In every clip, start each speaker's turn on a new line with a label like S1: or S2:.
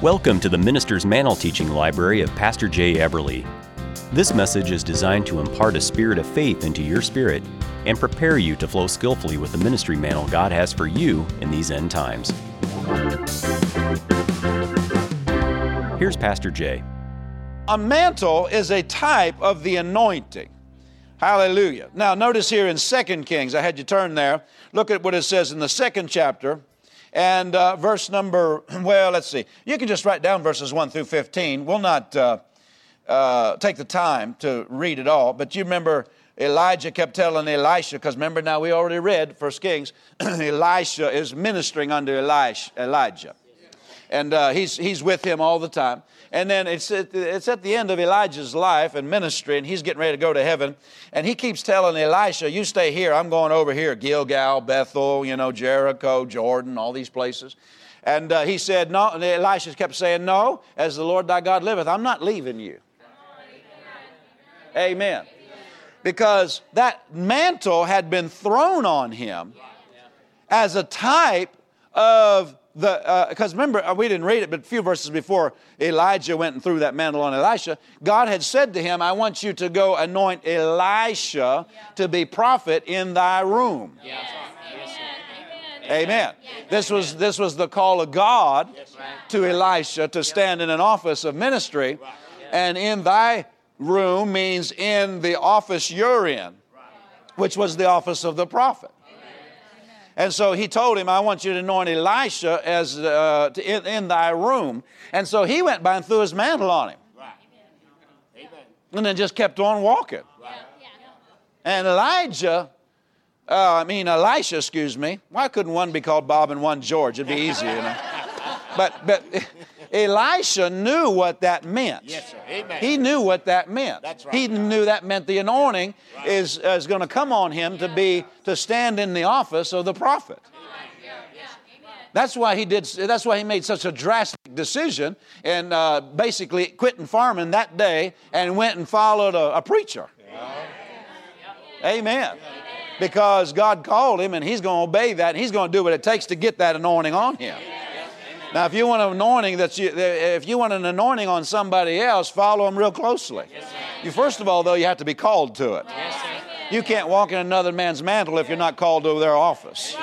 S1: Welcome to the Minister's Mantle Teaching Library of Pastor Jay Eberly. This message is designed to impart a spirit of faith into your spirit and prepare you to flow skillfully with the ministry mantle God has for you in these end times. Here's Pastor Jay.
S2: A mantle is a type of the anointing. Hallelujah. Now, notice here in 2 Kings, I had you turn there. Look at what it says in the second chapter and uh, verse number, well, let's see. You can just write down verses 1 through 15. We'll not uh, uh, take the time to read it all, but you remember Elijah kept telling Elisha, because remember now we already read First Kings, Elisha is ministering under Elijah. And uh, he's, he's with him all the time. And then it's at, it's at the end of Elijah's life and ministry, and he's getting ready to go to heaven. And he keeps telling Elisha, You stay here. I'm going over here Gilgal, Bethel, you know, Jericho, Jordan, all these places. And uh, he said, No. And Elisha kept saying, No, as the Lord thy God liveth, I'm not leaving you. Amen. Because that mantle had been thrown on him as a type of the because uh, remember uh, we didn't read it but a few verses before elijah went and threw that mantle on elisha god had said to him i want you to go anoint elisha yeah. to be prophet in thy room yeah. Amen. Amen. This was this was the call of God to Elisha to stand in an office of ministry, and in thy room means in the office you're in, which was the office of the prophet. And so he told him, I want you to anoint Elisha as, uh, to, in, in, thy room. And so he went by and threw his mantle on him. Right. Amen. And then just kept on walking. Right. And Elijah, uh, I mean Elisha, excuse me. Why couldn't one be called Bob and one George? It'd be easier, you know. But, but Elisha knew what that meant.
S3: Yes, sir. Amen.
S2: He knew what that meant.
S3: That's right.
S2: He knew that meant the anointing right. is, is going to come on him to be to stand in the office of the prophet. That's why he did. That's why he made such a drastic decision and uh, basically quitting farming that day and went and followed a, a preacher. Yeah. Amen. Because God called him and he's going to obey that and he's going to do what it takes to get that anointing on him. Now, if you want an anointing that's you, if you want an anointing on somebody else, follow them real closely. Yes, you first of all, though, you have to be called to it. Yes, you can't walk in another man's mantle if you're not called to their office.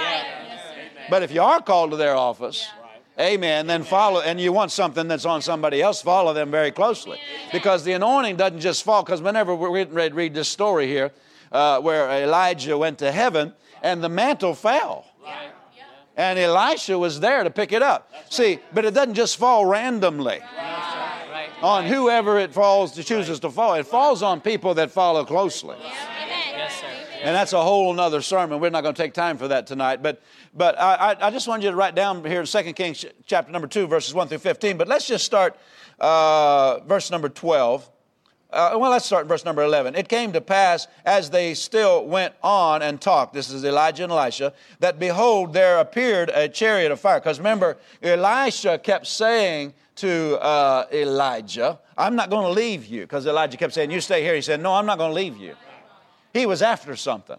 S2: But if you are called to their office, Amen. Then follow, and you want something that's on somebody else, follow them very closely. Because the anointing doesn't just fall, because whenever ready to read this story here, uh, where Elijah went to heaven and the mantle fell. Right. And Elisha was there to pick it up. See, but it doesn't just fall randomly on whoever it falls to chooses to fall. It falls on people that follow closely. Yes, And that's a whole other sermon. We're not going to take time for that tonight. But, but I, I just want you to write down here in 2 Kings chapter number 2, verses 1 through 15. But let's just start uh, verse number 12. Uh, well, let's start in verse number 11. It came to pass as they still went on and talked, this is Elijah and Elisha, that behold, there appeared a chariot of fire. Because remember, Elisha kept saying to uh, Elijah, I'm not going to leave you. Because Elijah kept saying, You stay here. He said, No, I'm not going to leave you. He was after something.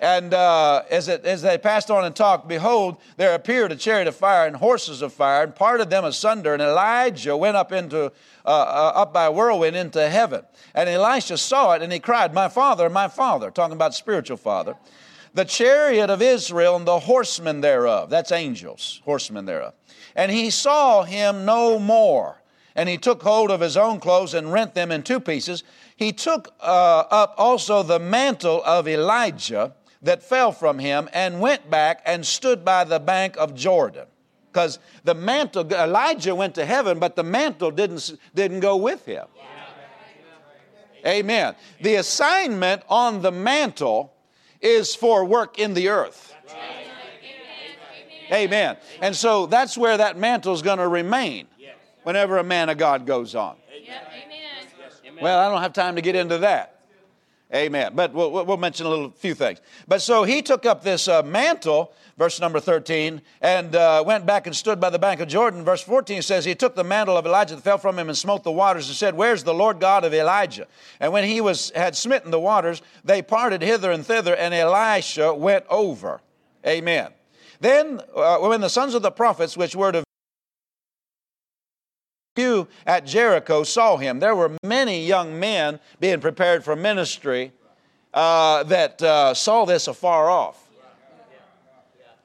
S2: And uh, as, it, as they passed on and talked, behold, there appeared a chariot of fire and horses of fire, and parted them asunder. And Elijah went up into uh, uh, up by a whirlwind into heaven. And Elisha saw it, and he cried, "My father, my father!" Talking about spiritual father. The chariot of Israel and the horsemen thereof. That's angels, horsemen thereof. And he saw him no more. And he took hold of his own clothes and rent them in two pieces. He took uh, up also the mantle of Elijah that fell from him and went back and stood by the bank of Jordan. Because the mantle, Elijah went to heaven, but the mantle didn't, didn't go with him. Amen. The assignment on the mantle is for work in the earth. Amen. And so that's where that mantle is going to remain whenever a man of God goes on. Well, I don't have time to get into that. Amen. But we'll, we'll, mention a little few things. But so he took up this uh, mantle, verse number 13, and uh, went back and stood by the bank of Jordan. Verse 14 says, He took the mantle of Elijah that fell from him and smote the waters and said, Where's the Lord God of Elijah? And when he was had smitten the waters, they parted hither and thither, and Elisha went over. Amen. Then, uh, when the sons of the prophets, which were to view at Jericho, saw him, there were many young men being prepared for ministry uh, that uh, saw this afar off.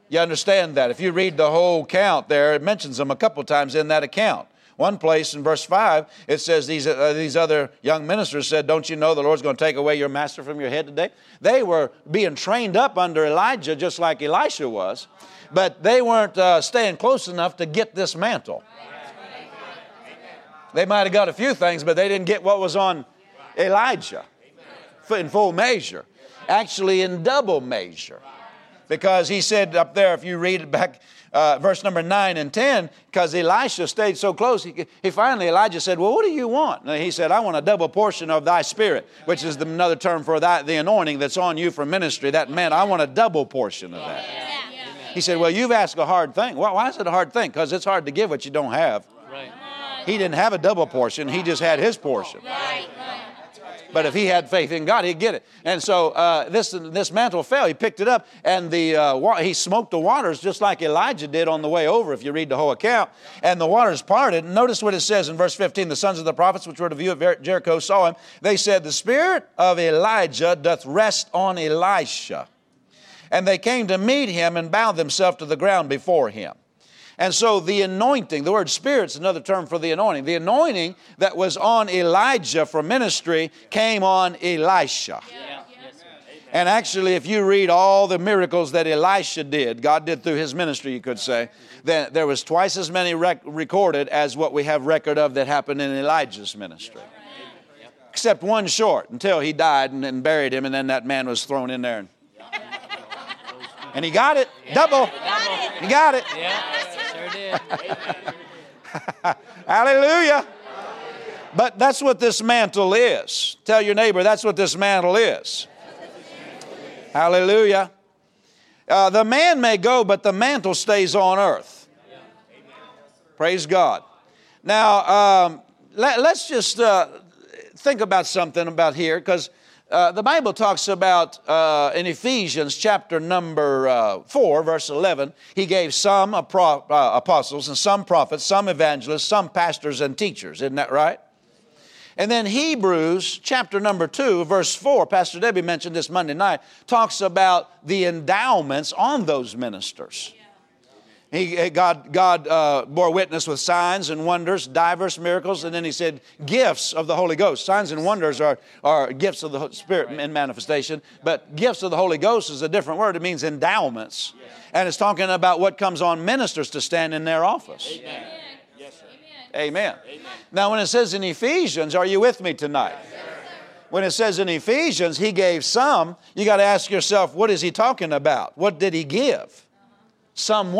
S2: You understand that? If you read the whole count there, it mentions them a couple times in that account. One place in verse 5, it says these, uh, these other young ministers said, Don't you know the Lord's going to take away your master from your head today? They were being trained up under Elijah just like Elisha was, but they weren't uh, staying close enough to get this mantle. They might have got a few things, but they didn't get what was on Elijah in full measure, actually in double measure. Because he said up there, if you read it back uh, verse number 9 and 10, because Elisha stayed so close, he, he, finally, Elijah said, Well, what do you want? And he said, I want a double portion of thy spirit, which is the, another term for thy, the anointing that's on you for ministry. That meant, I want a double portion of that. He said, Well, you've asked a hard thing. Well, why is it a hard thing? Because it's hard to give what you don't have. He didn't have a double portion, he just had his portion. But if he had faith in God, he'd get it. And so uh, this, this mantle fell. He picked it up, and the, uh, he smoked the waters just like Elijah did on the way over, if you read the whole account. And the waters parted. Notice what it says in verse 15 The sons of the prophets which were to view at Jericho saw him. They said, The spirit of Elijah doth rest on Elisha. And they came to meet him and bowed themselves to the ground before him. And so the anointing, the word spirit's another term for the anointing. The anointing that was on Elijah for ministry came on Elisha. Yeah. And actually, if you read all the miracles that Elisha did, God did through his ministry, you could say, then there was twice as many rec- recorded as what we have record of that happened in Elijah's ministry. Except one short until he died and, and buried him, and then that man was thrown in there. And, and he got it. Double. He got it. Hallelujah. But that's what this mantle is. Tell your neighbor, that's what this mantle is. Hallelujah. Uh, the man may go, but the mantle stays on earth. Praise God. Now, um, let, us just uh, think about something about here because uh, the Bible talks about uh, in Ephesians chapter number uh, 4, verse 11, he gave some uh, apostles and some prophets, some evangelists, some pastors and teachers. Isn't that right? And then Hebrews chapter number 2, verse 4, Pastor Debbie mentioned this Monday night, talks about the endowments on those ministers. He, God, God uh, bore witness with signs and wonders, diverse miracles, and then he said gifts of the Holy Ghost. Signs and wonders are, are gifts of the Spirit in manifestation, but gifts of the Holy Ghost is a different word. It means endowments. And it's talking about what comes on ministers to stand in their office. Amen. Amen. Amen. Now, when it says in Ephesians, are you with me tonight? when it says in Ephesians, he gave some, you got to ask yourself, what is he talking about? What did he give? Some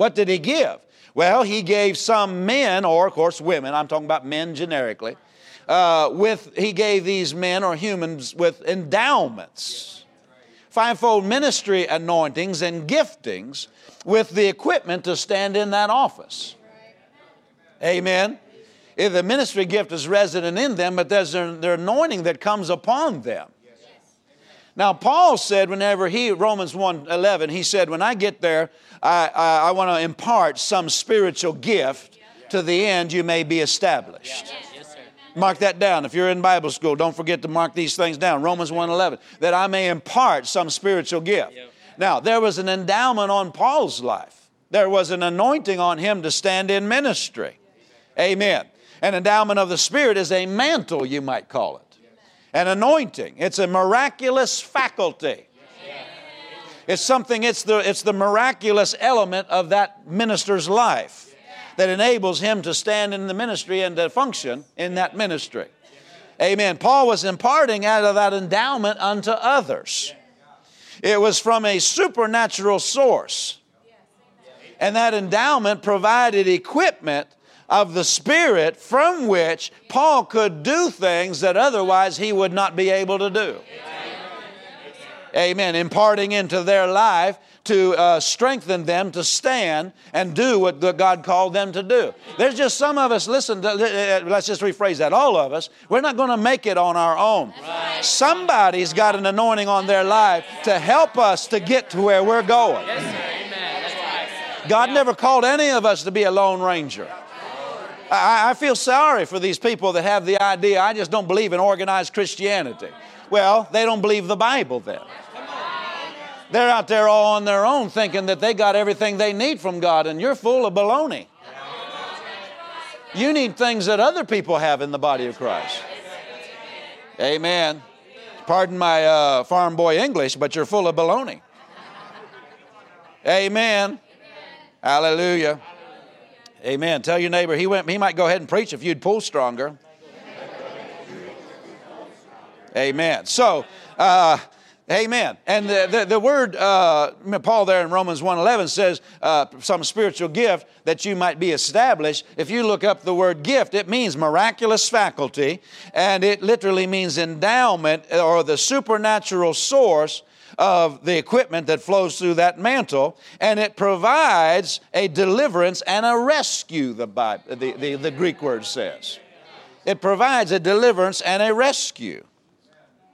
S2: what? Did he give? Well, he gave some men, or of course women, I'm talking about men generically, uh, with, he gave these men or humans with endowments, fivefold ministry anointings and giftings with the equipment to stand in that office. Amen. If the ministry gift is resident in them, but there's their anointing that comes upon them. Now, Paul said, whenever he, Romans 1 11, he said, When I get there, I, I, I want to impart some spiritual gift to the end you may be established. Mark that down. If you're in Bible school, don't forget to mark these things down. Romans 11, that I may impart some spiritual gift. Now, there was an endowment on Paul's life. There was an anointing on him to stand in ministry. Amen. An endowment of the Spirit is a mantle, you might call it. An anointing. It's a miraculous faculty. It's something, it's the, it's the miraculous element of that minister's life that enables him to stand in the ministry and to function in that ministry. Amen. Paul was imparting out of that endowment unto others. It was from a supernatural source. And that endowment provided equipment of the Spirit from which Paul could do things that otherwise he would not be able to do. Amen. Imparting into their life to uh, strengthen them to stand and do what God called them to do. There's just some of us, listen, to, let's just rephrase that. All of us, we're not going to make it on our own. Somebody's got an anointing on their life to help us to get to where we're going. God never called any of us to be a lone ranger. I, I feel sorry for these people that have the idea, I just don't believe in organized Christianity. Well, they don't believe the Bible then. They're out there all on their own thinking that they got everything they need from God, and you're full of baloney. You need things that other people have in the body of Christ. Amen. Pardon my uh, farm boy English, but you're full of baloney. Amen. Hallelujah. Amen. Tell your neighbor he went. He might go ahead and preach if you'd pull stronger. Amen. So, uh, amen. And the, the, the word, uh, Paul there in Romans 1.11 says uh, some spiritual gift that you might be established. If you look up the word gift, it means miraculous faculty, and it literally means endowment or the supernatural source of the equipment that flows through that mantle, and it provides a deliverance and a rescue, the, Bible, the, the, the Greek word says. It provides a deliverance and a rescue.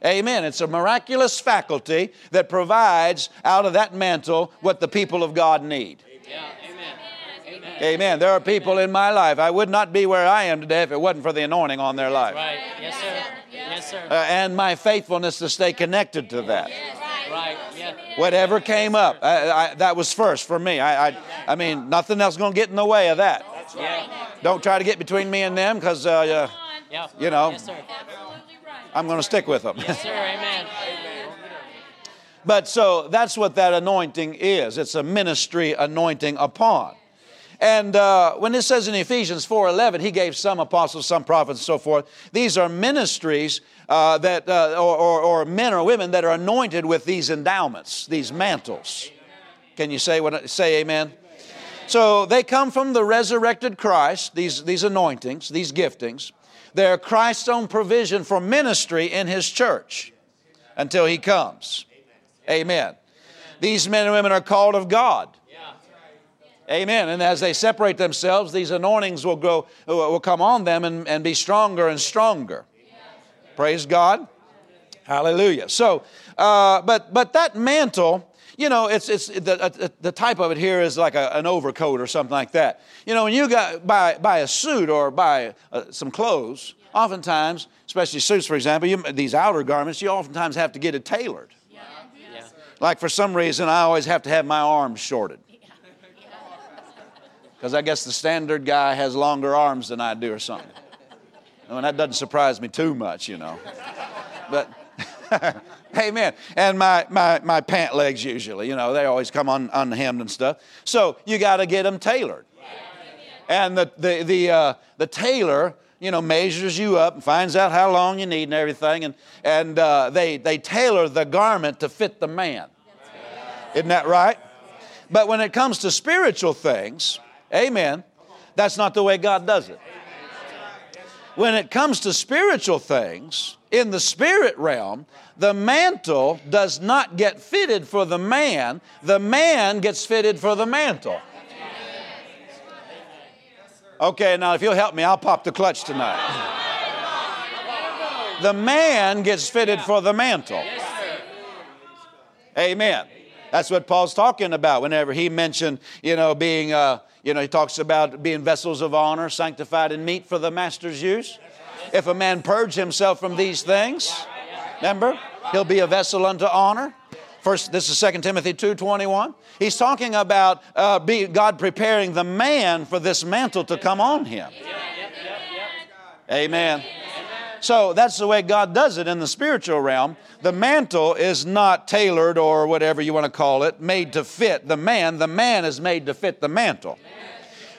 S2: Amen. It's a miraculous faculty that provides out of that mantle what the people of God need. Yeah, amen. amen. Amen. There are people in my life. I would not be where I am today if it wasn't for the anointing on their life.
S3: Right. Yes, sir. Yes, sir.
S2: Uh, and my faithfulness to stay connected to that.
S3: Yes. Right. Yeah.
S2: Whatever came up, I, I, that was first for me. I, I, I mean, nothing else going to get in the way of that.
S3: Yeah.
S2: Don't try to get between me and them because, uh,
S3: yeah.
S2: you know,
S3: Yes, sir.
S2: I'm going to stick with them.
S3: Yes, sir. Amen.
S2: But so that's what that anointing is. It's a ministry anointing upon. And uh, when it says in Ephesians 4:11, he gave some apostles, some prophets, and so forth. These are ministries uh, that, uh, or, or, or, men or women that are anointed with these endowments, these mantles. Can you say what? Say amen. So they come from the resurrected Christ. These these anointings, these giftings. They're Christ's own provision for ministry in His church until He comes. Amen. These men and women are called of God. Amen. And as they separate themselves, these anointings will go will come on them and, and be stronger and stronger. Praise God. Hallelujah. So, uh, but but that mantle, you know, it's it's the, uh, the type of it here is like a, an overcoat or something like that. You know, when you got buy buy a suit or buy uh, some clothes, oftentimes, especially suits, for example, you, these outer garments, you oftentimes have to get it tailored. Yeah. Like for some reason, I always have to have my arms shorted. Because I guess the standard guy has longer arms than I do or something. And that doesn't surprise me too much, you know. But, amen. And my, my, my pant legs usually, you know, they always come un, unhemmed and stuff. So you got to get them tailored. And the, the, the, uh, the tailor, you know, measures you up and finds out how long you need and everything. And, and uh, they, they tailor the garment to fit the man. Isn't that right? But when it comes to spiritual things, Amen. That's not the way God does it. When it comes to spiritual things, in the spirit realm, the mantle does not get fitted for the man, the man gets fitted for the mantle. Okay, now if you'll help me, I'll pop the clutch tonight. The man gets fitted for the mantle. Amen. That's what Paul's talking about whenever he mentioned, you know, being, uh, you know, he talks about being vessels of honor, sanctified and meet for the master's use. If a man purge himself from these things, remember, he'll be a vessel unto honor. First, this is 2 Timothy 2.21. He's talking about uh, be, God preparing the man for this mantle to come on him. Amen. So that's the way God does it in the spiritual realm. The mantle is not tailored or whatever you want to call it, made to fit the man. The man is made to fit the mantle.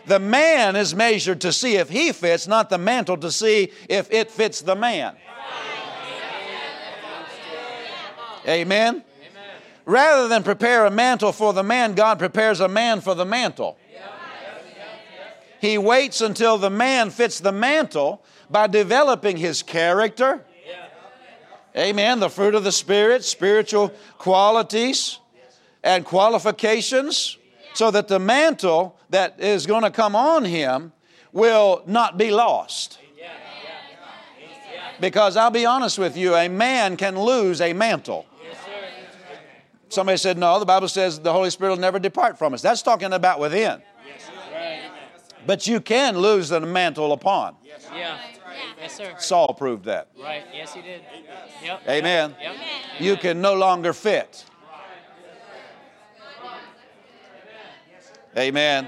S2: The man is measured to see if he fits, not the mantle to see if it fits the man. Amen? Rather than prepare a mantle for the man, God prepares a man for the mantle. He waits until the man fits the mantle by developing his character. Amen. The fruit of the Spirit, spiritual qualities and qualifications, so that the mantle that is going to come on him will not be lost. Because I'll be honest with you, a man can lose a mantle. Somebody said, no, the Bible says the Holy Spirit will never depart from us. That's talking about within. But you can lose the mantle upon.
S3: Yes, sir.
S2: Saul proved that.
S3: Right. Yes, he did. Yep.
S2: Amen.
S3: Yep.
S2: You can no longer fit. Amen.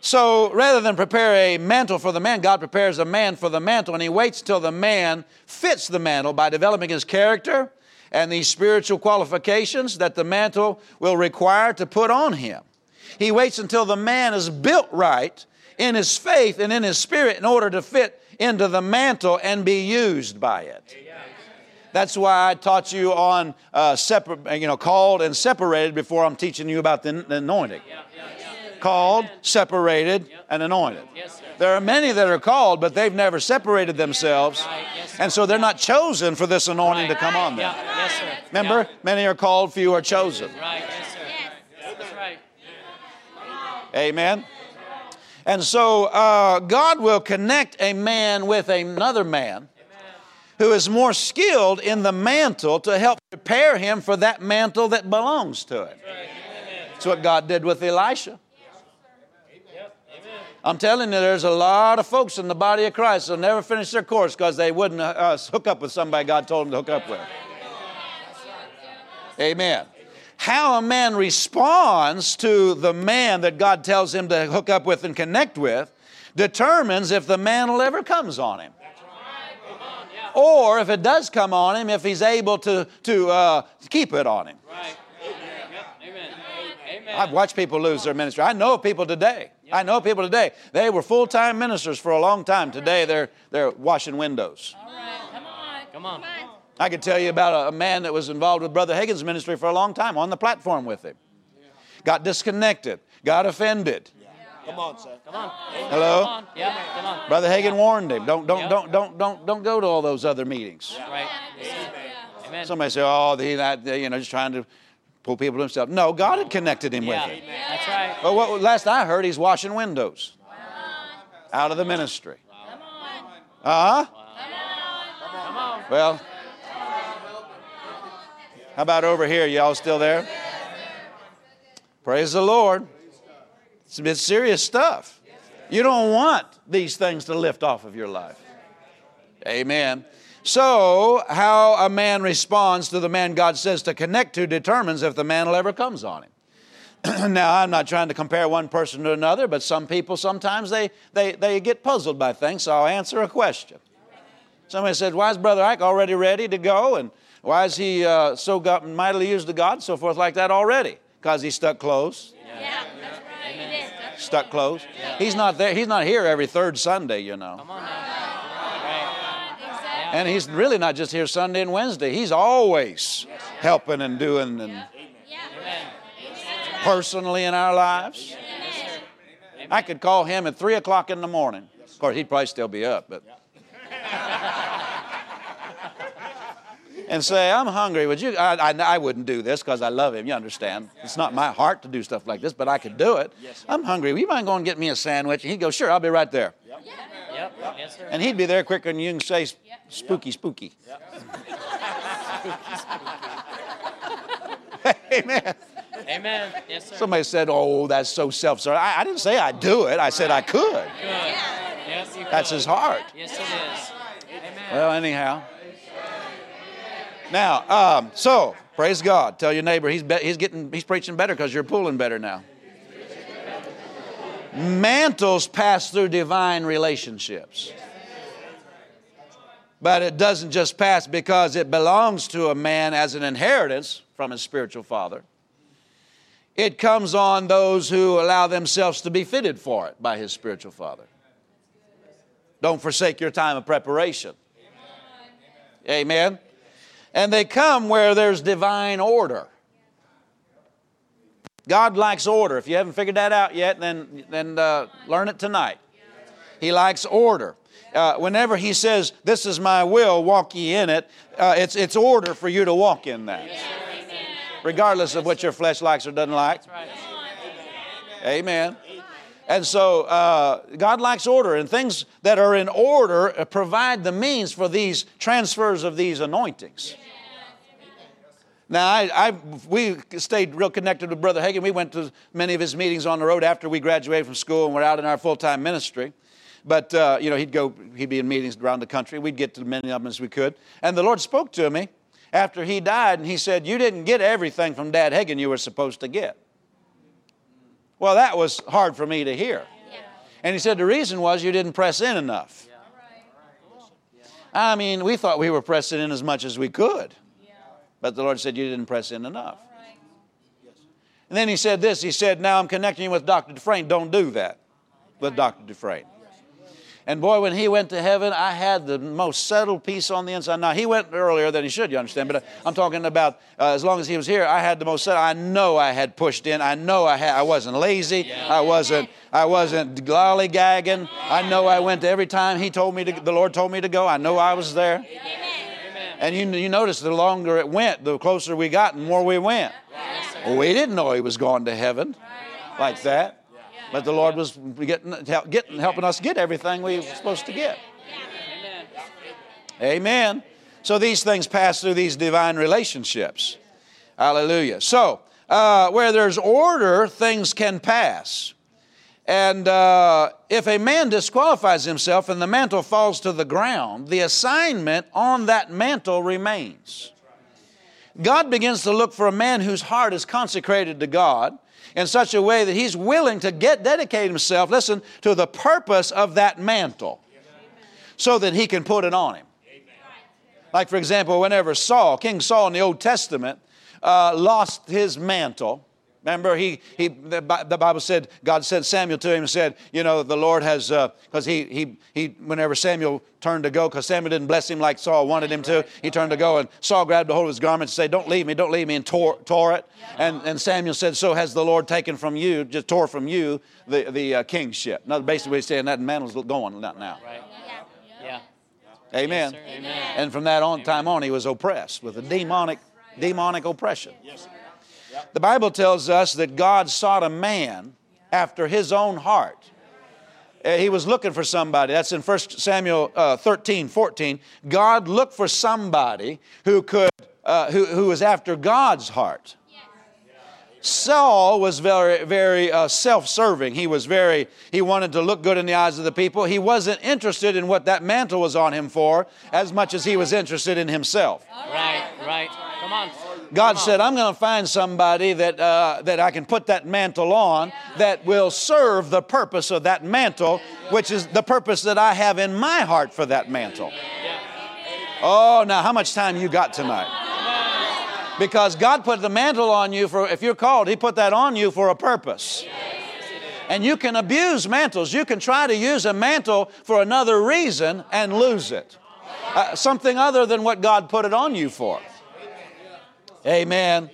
S2: So rather than prepare a mantle for the man, God prepares a man for the mantle, and He waits till the man fits the mantle by developing his character and the spiritual qualifications that the mantle will require to put on him. He waits until the man is built right in his faith and in his spirit in order to fit into the mantle and be used by it. That's why I taught you on uh, separate, you know, called and separated before I'm teaching you about the, the anointing. Called, separated, and anointed.
S3: Yes, sir.
S2: There are many that are called, but they've never separated themselves,
S3: Right. Yes,
S2: and so they're not chosen for this anointing to come on them.
S3: Yeah. Yes, sir.
S2: Remember, many are called, few are chosen.
S3: Right. Yes, sir. That's right.
S2: Amen. And so uh, God will connect a man with another man who is more skilled in the mantle to help prepare him for that mantle that belongs to it. That's what God did with Elisha. I'm telling you, there's a lot of folks in the body of Christ who'll never finish their course because they wouldn't uh, hook up with somebody God told them to hook up with. Amen. How a man responds to the man that God tells him to hook up with and connect with determines if the mantle ever comes on him. Or if it does come on him, if he's able to, to uh, keep it on him.
S3: Right. Yep. Amen. Amen.
S2: I've watched people lose their ministry. I know people today. I know people today. They were full time ministers for a long time. Today they're, they're washing windows.
S3: Come on. Come on.
S2: I could tell you about a, a man that was involved with Brother Hagin's ministry for a long time on the platform with him. Got disconnected, got offended.
S4: Come on, sir.
S3: Come on.
S2: Hello?
S3: Come on. Yep. Come on.
S2: Brother Hagin warned him, don't, don't, don't, don't, don't, don't go to all those other meetings.
S3: Right. Yes, sir. Amen.
S2: Somebody say, oh, he, that, you know, just trying to pull people to himself. No, God had connected him with it.
S3: That's right.
S2: But what, last I heard, he's washing windows out of the ministry. Uh huh.
S3: Come on.
S2: Well, how about over here? Y'all still there? Praise the Lord. It's a bit serious stuff. You don't want these things to lift off of your life. Amen. So, how a man responds to the man God says to connect to determines if the mantle ever comes on him. now, I'm not trying to compare one person to another, but some people sometimes they, they, they get puzzled by things, so I'll answer a question. Somebody said, Why is Brother Ike already ready to go? And why is he uh, so got mightily used to God, and so forth like that already? Because he stuck close.
S5: Yeah, that's right. He did. That's
S2: Stuck close. He's not there. He's not here every third Sunday, you know.
S3: Come on now. Right.
S5: exactly.
S2: And he's really not just here Sunday and Wednesday. He's always helping and doing and
S3: Amen.
S2: personally in our lives. I could call him at three o'clock in the morning. Of course, he'd probably still be up, but. and say, I'm hungry. Would you? I, I, I wouldn't do this because I love him. You understand? It's not my heart to do stuff like this, but I could do it. I'm hungry. Will you mind going and get me a sandwich? And he'd go, Sure, I'll be right there.
S3: Yep. Yes, sir.
S2: And he'd be there quicker than you can say spooky, spooky. Amen.
S3: Amen. Yes, sir.
S2: Somebody said, Oh, that's so self serving. I, I didn't say I'd do it, I said I could.
S3: Good. Yes, you could.
S2: That's his heart.
S3: Yes, it is. Amen.
S2: Well, anyhow. Now, um, so praise God. Tell your neighbor he's be- he's getting he's preaching better because you're pulling better now. Mantles pass through divine relationships. But it doesn't just pass because it belongs to a man as an inheritance from his spiritual father. It comes on those who allow themselves to be fitted for it by his spiritual father. Don't forsake your time of preparation. Amen. And they come where there's divine order. God likes order. If you haven't figured that out yet, then, then uh, learn it tonight. He likes order. Uh, whenever He says, This is my will, walk ye in it, uh, it's, it's order for you to walk in that. Regardless of what your flesh likes or doesn't like. Amen. And so uh, God likes order, and things that are in order provide the means for these transfers of these anointings. Now, I, I, we stayed real connected with Brother Hagin. We went to many of his meetings on the road after we graduated from school and were out in our full time ministry. But, uh, you know, he'd go, he'd be in meetings around the country. We'd get to as many of them as we could. And the Lord spoke to me after he died, and he said, You didn't get everything from Dad Hagin you were supposed to get. Well, that was hard for me to hear. And he said, The reason was you didn't press in enough. I mean, we thought we were pressing in as much as we could. But the Lord said, You didn't press in enough. And then he said this He said, Now I'm connecting you with Dr. Dufresne. Don't do that with Dr. Dufresne. And boy, when he went to heaven, I had the most settled peace on the inside. Now, he went earlier than he should, you understand, but I'm talking about uh, as long as he was here, I had the most settled. I know I had pushed in. I know I had, I wasn't lazy. I wasn't, I wasn't lollygagging. I know I went to every time he told me to, the Lord told me to go. I know I was there. And you, you notice the longer it went, the closer we got and more we went. Well, we didn't know he was going to heaven like that. But the Lord was getting, getting, helping us get everything we were supposed to get. Amen. So these things pass through these divine relationships. Hallelujah. So, uh, where there's order, things can pass. And uh, if a man disqualifies himself and the mantle falls to the ground, the assignment on that mantle remains. God begins to look for a man whose heart is consecrated to God in such a way that he's willing to get dedicate himself, listen, to the purpose of that mantle so that he can put it on him. Like, for example, whenever Saul, King Saul in the Old Testament, uh, lost his mantle, Remember, he, he, the, Bible said, God sent Samuel to him and said, you know, the Lord has, because uh, he, he, he, whenever Samuel turned to go, because Samuel didn't bless him like Saul wanted him to, he turned to go and Saul grabbed a hold of his garment and said, don't leave me, don't leave me, and tore, tore it. And, and Samuel said, so has the Lord taken from you, just tore from you the, the uh, kingship. Now, basically, he's saying that mantle's going not now.
S3: Right. Yeah.
S2: Amen.
S3: Yes, Amen.
S2: And from that on time on, he was oppressed with a demonic, demonic oppression. Yes, the Bible tells us that God sought a man after his own heart. Uh, he was looking for somebody. That's in 1 Samuel uh, 13, 14. God looked for somebody who could, uh, who, who was after God's heart. Saul was very, very uh, self serving. He was very, he wanted to look good in the eyes of the people. He wasn't interested in what that mantle was on him for as much as he was interested in himself.
S3: Right, right. Come on.
S2: God said, I'm going to find somebody that, uh, that I can put that mantle on that will serve the purpose of that mantle, which is the purpose that I have in my heart for that mantle. Oh, now how much time you got tonight? Because God put the mantle on you for, if you're called, He put that on you for a purpose. And you can abuse mantles. You can try to use a mantle for another reason and lose it. Uh, something other than what God put it on you for. Amen.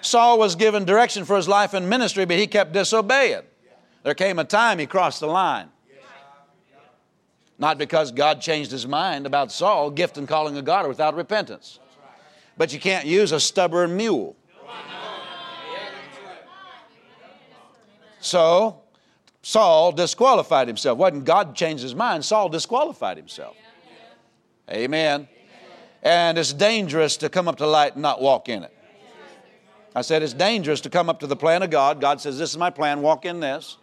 S2: Saul was given direction for his life and ministry, but he kept disobeying. There came a time he crossed the line. Not because God changed his mind about Saul, gift and calling of God without repentance. But you can't use a stubborn mule. So, Saul disqualified himself. Wasn't God changed his mind, Saul disqualified himself. Amen. And it's dangerous to come up to light and not walk in it. I said it's dangerous to come up to the plan of God. God says, This is my plan, walk in this.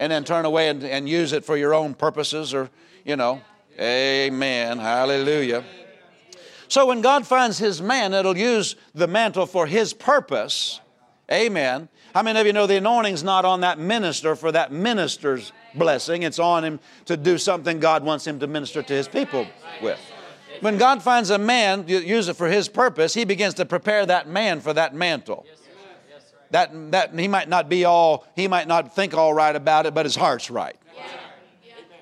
S2: And then turn away and, and use it for your own purposes or, you know. Amen. Hallelujah. So when God finds his man it'll use the mantle for his purpose, amen. How many of you know the anointing's not on that minister for that minister's blessing? It's on him to do something God wants him to minister to his people with. When God finds a man, use it for his purpose, he begins to prepare that man for that mantle. That, that he might not be all, he might not think all right about it, but his heart's right.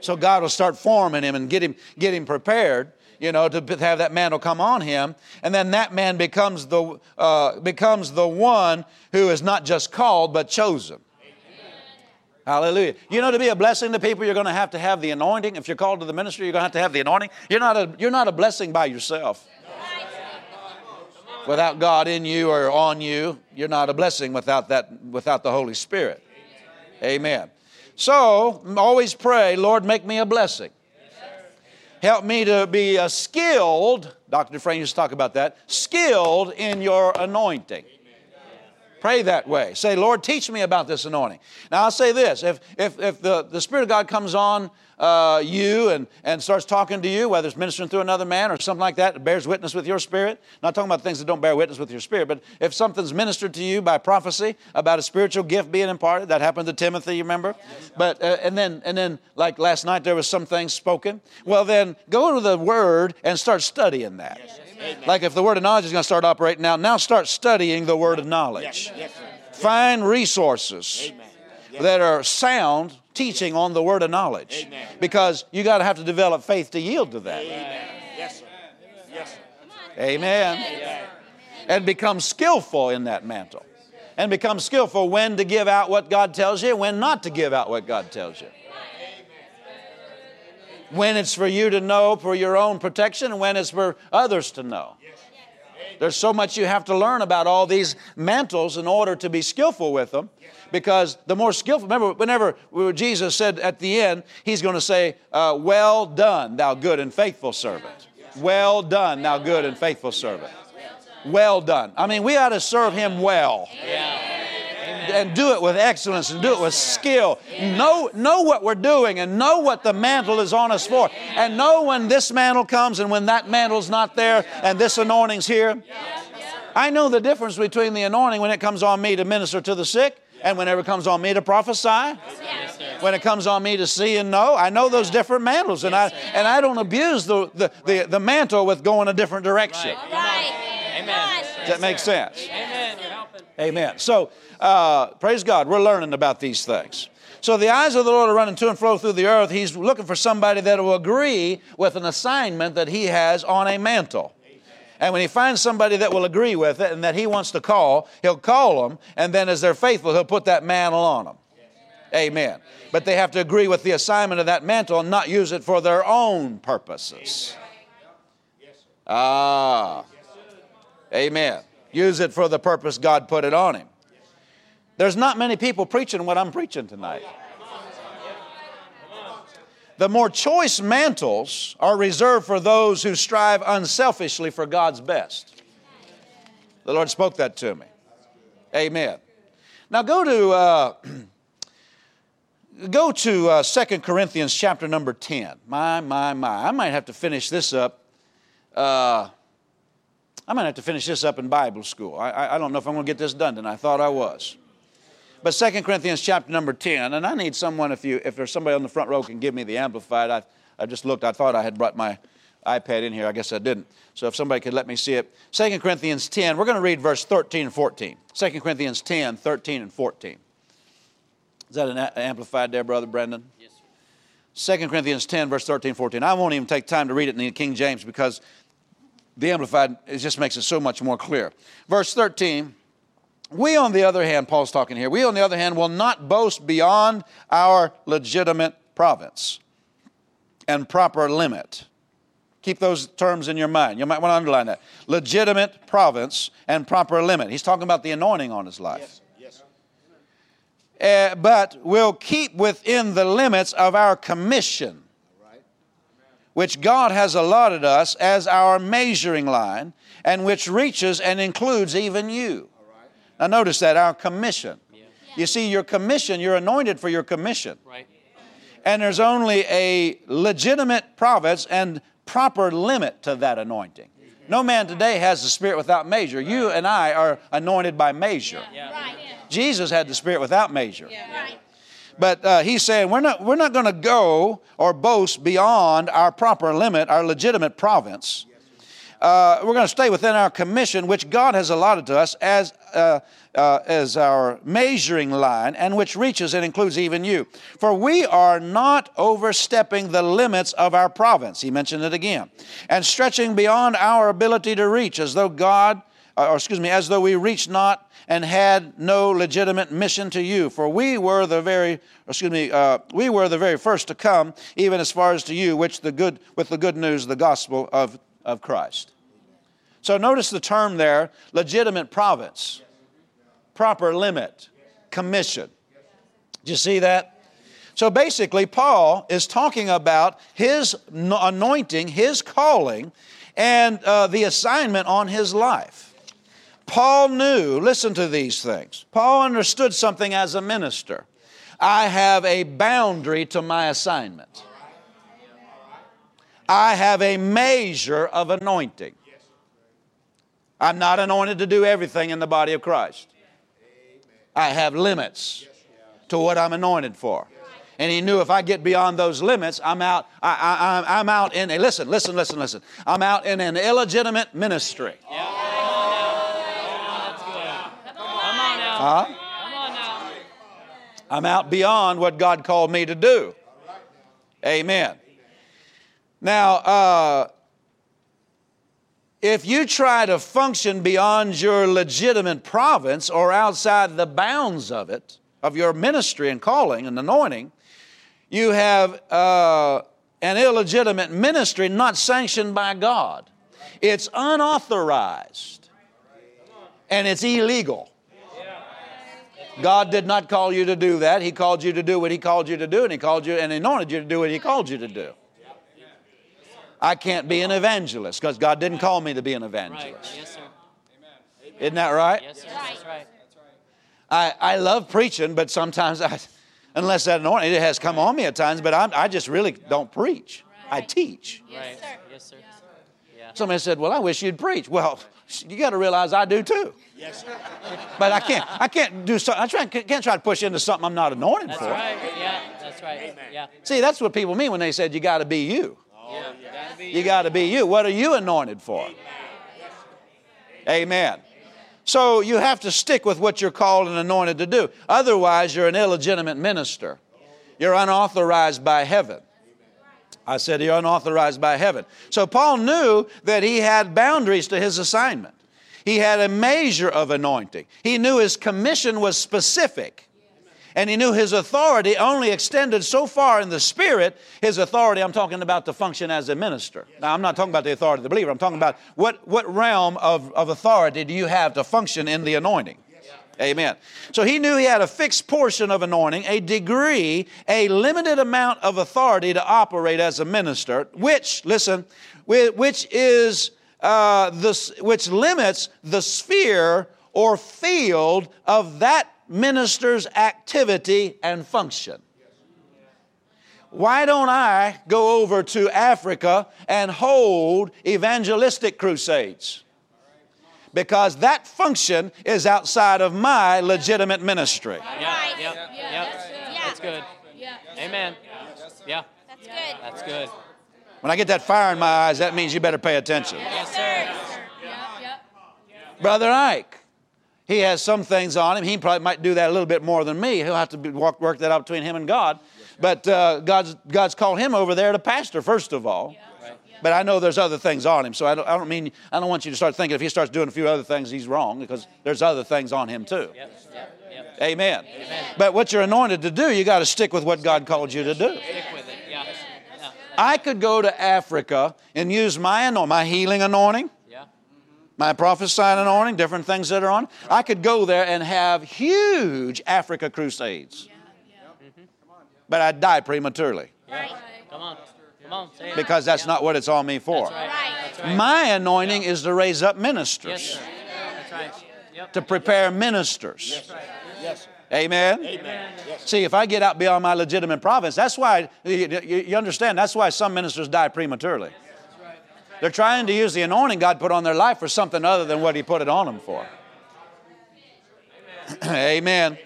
S2: So God will start forming him and get him, get him prepared you know, to have that mantle come on him. And then that man becomes the, uh, becomes the one who is not just called, but chosen. Hallelujah. You know, to be a blessing to people, you're going to have to have the anointing. If you're called to the ministry, you're going to have to have the anointing. You're not a, you're not a blessing by yourself. Without God in you or on you, you're not a blessing without, that, without the Holy Spirit. Amen. So, always pray, Lord, make me a blessing. Help me to be uh, skilled, Dr. Dufresne used to talk about that, skilled in your anointing. Pray that way. Say, Lord, teach me about this anointing. Now, I'll say this if, if, if the, the Spirit of God comes on uh, you and, and starts talking to you, whether it's ministering through another man or something like that, that bears witness with your spirit, not talking about things that don't bear witness with your spirit, but if something's ministered to you by prophecy about a spiritual gift being imparted, that happened to Timothy, you remember? But, uh, and then, and then, like last night, there was some things spoken. Well, then go to the Word and start studying that. Like if the word of knowledge is going to start operating now, now start studying the word of knowledge. Find resources that are sound teaching on the word of knowledge. Because you got to have to develop faith to yield to that. Amen.
S4: Yes, sir. Yes, sir.
S2: Amen. And become skillful in that mantle. And become skillful when to give out what God tells you, when not to give out what God tells you. When it's for you to know for your own protection, and when it's for others to know. There's so much you have to learn about all these mantles in order to be skillful with them. Because the more skillful, remember, whenever Jesus said at the end, He's going to say, uh, Well done, thou good and faithful servant. Well done, thou good and faithful servant. Well done. I mean, we ought to serve Him well. And do it with excellence and do it with skill. Know, know what we're doing and know what the mantle is on us for. And know when this mantle comes and when that mantle's not there and this anointing's here. I know the difference between the anointing when it comes on me to minister to the sick and whenever it comes on me to prophesy. When it comes on me to see and know, I know those different mantles, and I and I don't abuse the the, the, the mantle with going a different direction.
S5: Right.
S3: Amen.
S2: Does that make sense?
S3: Amen.
S2: Amen. So, uh, praise God, we're learning about these things. So, the eyes of the Lord are running to and fro through the earth. He's looking for somebody that will agree with an assignment that He has on a mantle. And when He finds somebody that will agree with it and that He wants to call, He'll call them, and then as they're faithful, He'll put that mantle on them. Amen. But they have to agree with the assignment of that mantle and not use it for their own purposes. Ah. Amen. Use it for the purpose God put it on him. There's not many people preaching what I'm preaching tonight. The more choice mantles are reserved for those who strive unselfishly for God's best. The Lord spoke that to me. Amen. Now go to uh, go to uh, 2 Corinthians chapter number 10. My, my, my. I might have to finish this up. Uh, I might have to finish this up in Bible school. I, I, I don't know if I'm going to get this done tonight. I thought I was. But 2 Corinthians chapter number 10, and I need someone, if, you, if there's somebody on the front row can give me the Amplified. I, I just looked, I thought I had brought my iPad in here. I guess I didn't. So if somebody could let me see it. 2 Corinthians 10, we're going to read verse 13 and 14. 2 Corinthians 10, 13 and 14. Is that an amplified there, Brother Brendan?
S3: Yes, sir.
S2: 2 Corinthians 10, verse 13, 14. I won't even take time to read it in the King James because the Amplified it just makes it so much more clear. Verse 13. We, on the other hand, Paul's talking here, we, on the other hand, will not boast beyond our legitimate province and proper limit. Keep those terms in your mind. You might want to underline that. Legitimate province and proper limit. He's talking about the anointing on his life.
S4: Yes.
S2: Uh, but will keep within the limits of our commission, which God has allotted us as our measuring line, and which reaches and includes even you. Now, notice that our commission. You see, your commission, you're anointed for your commission.
S3: Right.
S2: And there's only a legitimate province and proper limit to that anointing. No man today has the Spirit without measure. You and I are anointed by measure.
S5: Right.
S2: Jesus had the Spirit without measure.
S5: Right.
S2: But uh, he's saying we're not, we're not going to go or boast beyond our proper limit, our legitimate province. Uh, we're going to stay within our commission, which God has allotted to us as, uh, uh, as our measuring line, and which reaches and includes even you. For we are not overstepping the limits of our province. He mentioned it again. And stretching beyond our ability to reach, as though God, uh, or excuse me, as though we reached not and had no legitimate mission to you. For we were the very, excuse me, uh, we were the very first to come, even as far as to you, which the good, with the good news, the gospel of, of Christ. So notice the term there, legitimate province, proper limit, commission. Do you see that? So basically, Paul is talking about his anointing, his calling, and uh, the assignment on his life. Paul knew, listen to these things. Paul understood something as a minister. I have a boundary to my assignment. I have a measure of anointing. I'm not anointed to do everything in the body of Christ. I have limits to what I'm anointed for. And he knew if I get beyond those limits, I'm out. I, I, I'm out in a listen, listen, listen, listen. I'm out in an illegitimate ministry. Huh? I'm out beyond what God called me to do. Amen. Now, uh, if you try to function beyond your legitimate province or outside the bounds of it, of your ministry and calling and anointing, you have uh, an illegitimate ministry not sanctioned by God. It's unauthorized and it's illegal. God did not call you to do that. He called you to do what He called you to do, and He called you and anointed you to do what He called you to do. I can't be an evangelist because God didn't call me to be an evangelist.
S3: Yes, sir.
S2: Isn't that right?
S3: Yes, sir.
S5: Right.
S3: That's right.
S2: I, I love preaching, but sometimes I, unless that anointing, it has come on me at times, but I'm, I just really don't preach. I teach.
S5: Yes, sir.
S3: Yes, sir. Yeah.
S2: Somebody said, Well, I wish you'd preach. Well, you got to realize I do too.
S4: Yes. Sir.
S2: but I can't, I can't do something, I try, can't try to push into something I'm not anointed
S3: That's
S2: for.
S3: That's right. Yeah. That's right. Yeah.
S2: See, that's what people mean when they said you got to be you.
S3: Yeah.
S2: You got to be you. What are you anointed for? Amen. So you have to stick with what you're called and anointed to do. Otherwise, you're an illegitimate minister. You're unauthorized by heaven. I said you're unauthorized by heaven. So Paul knew that he had boundaries to his assignment. He had a measure of anointing. He knew his commission was specific. And he knew his authority only extended so far in the spirit. His authority, I'm talking about to function as a minister. Now, I'm not talking about the authority of the believer. I'm talking about what, what realm of, of authority do you have to function in the anointing? Amen. So he knew he had a fixed portion of anointing, a degree, a limited amount of authority to operate as a minister, which, listen, which is uh, the, which limits the sphere or field of that minister's activity and function. Why don't I go over to Africa and hold evangelistic crusades? Because that function is outside of my legitimate ministry.
S3: Yeah.
S5: Right.
S3: Yep.
S5: Yeah.
S3: Yep.
S5: Yeah.
S3: That's good.
S5: Yeah.
S3: Amen. Yeah.
S5: That's good.
S3: That's good.
S2: When I get that fire in my eyes, that means you better pay attention.
S3: Yes, sir.
S5: Yep. Yep.
S2: Brother Ike, he has some things on him. He probably might do that a little bit more than me. He'll have to be, walk, work that out between him and God. But uh, God's, God's called him over there to pastor, first of all. But I know there's other things on him, so I don't, I don't mean I don't want you to start thinking if he starts doing a few other things, he's wrong because there's other things on him too.
S3: Yep. Yep. Yep.
S2: Amen. But what you're anointed to do, you got to stick with what God called you to do.
S3: Stick. Yeah. Yeah.
S2: I could go to Africa and use my anointing, my healing anointing,
S3: Yeah.
S2: My prophesying anointing, different things that are on. I could go there and have huge Africa crusades. Mm-hmm. But I'd die prematurely
S5: Right.
S3: Come on. Come on. Say
S2: because that's not what it's on me for.
S3: That's right.
S5: Right.
S3: That's right.
S2: My anointing is to raise up
S3: Yes,
S2: ministers,
S3: sir. That's right. Yep.
S2: to prepare ministers.
S4: Yes.
S2: Amen?
S3: Amen.
S2: See, if I get out beyond my legitimate province, that's why, you, you you understand, that's why some ministers die prematurely. They're trying to use the anointing God put on their life for something other than what He put it on them for. Amen.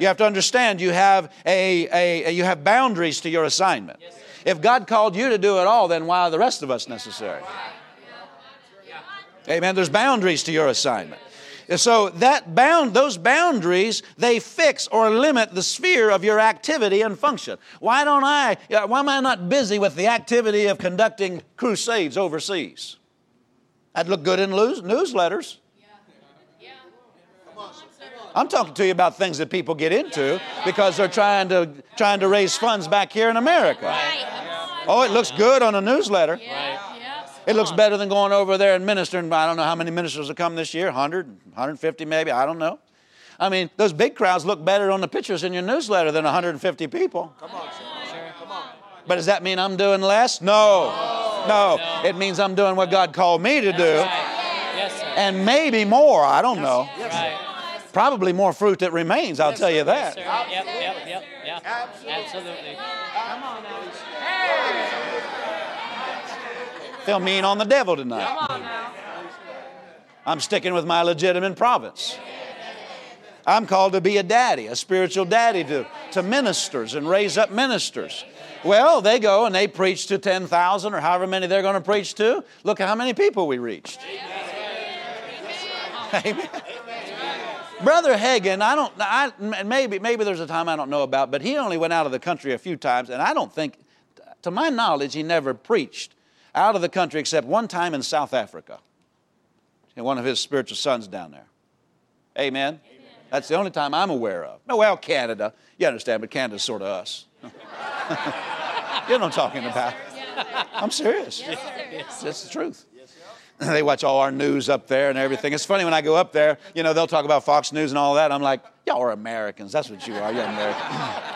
S2: You have to understand you have, a, a, you have boundaries to your assignment. If God called you to do it all, then why are the rest of us necessary? Amen. There's boundaries to your assignment. So that bound, those boundaries, they fix or limit the sphere of your activity and function. Why don't I? Why am I not busy with the activity of conducting crusades overseas? That'd look good in news, newsletters. I'm talking to you about things that people get into because they're trying to trying to raise funds back here in America.
S5: Right.
S2: Oh, it looks good on a newsletter.
S5: Yep.
S2: It looks better than going over there and ministering. I don't know how many ministers will come this year 100, 150 maybe, I don't know. I mean, those big crowds look better on the pictures in your newsletter than 150 people.
S4: Come on, sir. Come on.
S2: But does that mean I'm doing less? No. No. It means I'm doing what God called me to do.
S3: Yes, sir.
S2: And maybe more. I don't know.
S3: Right.
S2: Probably more fruit that remains, I'll tell you
S3: Yes,
S2: that.
S3: sir. Yep, yep, yep, yeah. Absolutely.
S2: Feel mean on the devil tonight. I'm sticking with my legitimate province. I'm called to be a daddy, a spiritual daddy to, to ministers and raise up ministers. Well, they go and they preach to 10,000 or however many they're going to preach to. Look at how many people we reached. Amen. Brother Hagin, I don't, I, maybe, maybe there's a time I don't know about, but he only went out of the country a few times, and I don't think, to my knowledge, he never preached out of the country except one time in South Africa. And one of his spiritual sons down there. Amen. That's the only time I'm aware of. No, well, Canada. You understand, but Canada's sort of us. you know what I'm talking about. I'm serious. That's the truth. They watch all our news up there and everything. It's funny when I go up there, you know, they'll talk about Fox News and all that. I'm like, y'all are Americans. That's what you are. You're Americans.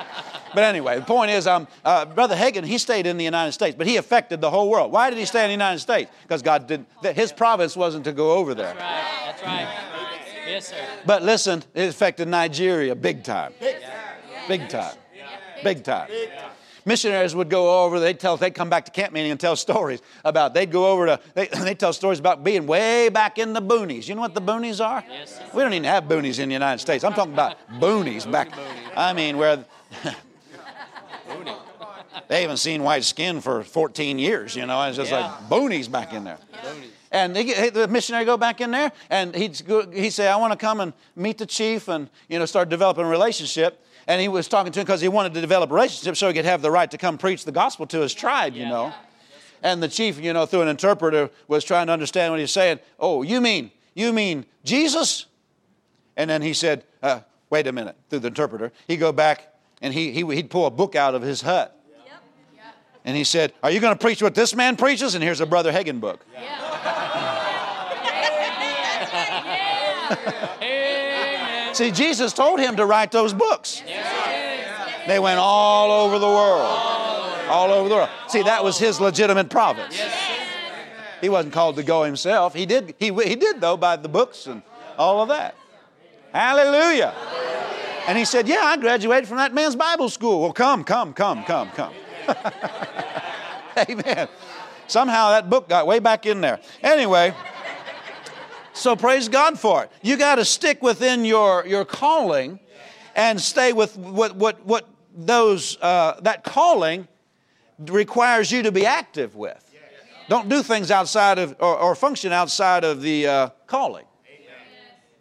S2: But anyway, the point is, um, uh, Brother Hagin, he stayed in the United States, but he affected the whole world. Why did he stay in the United States? Because God did. th- His province wasn't to go over there.
S3: That's right. That's right. Yes, sir.
S2: But listen, it affected Nigeria big time. Big time. Big time. Missionaries would go over, they'd tell, they'd come back to camp meeting and tell stories about, they'd go over to, they, they'd tell stories about being way back in the boonies. You know what the boonies are?
S3: Yes.
S2: We don't even have boonies in the United States. I'm talking about boonies back, I mean, where they haven't seen white skin for 14 years, you know, it's just
S3: Yeah.
S2: like boonies back in there. And they the missionary go back in there, and he'd, go, he'd say, I want to come and meet the chief and, you know, start developing a relationship. And he was talking to him because he wanted to develop a relationship so he could have the right to come preach the gospel to his tribe, you know. And the chief, you know, through an interpreter, was trying to understand what he was saying. Oh, you mean, you mean Jesus? And then he said, uh, wait a minute, through the interpreter. He'd go back and he, he, he'd pull a book out of his hut. And he said, Are you going to preach what this man preaches? And here's a Brother Hagin book.
S3: Amen.
S2: See, Jesus told him to write those books. They went all over the world. All over the world. See, that was his legitimate province. He wasn't called to go himself. He did, he, he did though, by the books and all of that. Hallelujah. And he said, Yeah, I graduated from that man's Bible school. Well, come, come, come, come, come. Amen. Somehow that book got way back in there. Anyway, so praise God for it. You got to stick within your, your calling and stay with what, what, what those, uh, that calling requires you to be active with. Don't do things outside of, or, or function outside of the uh, calling.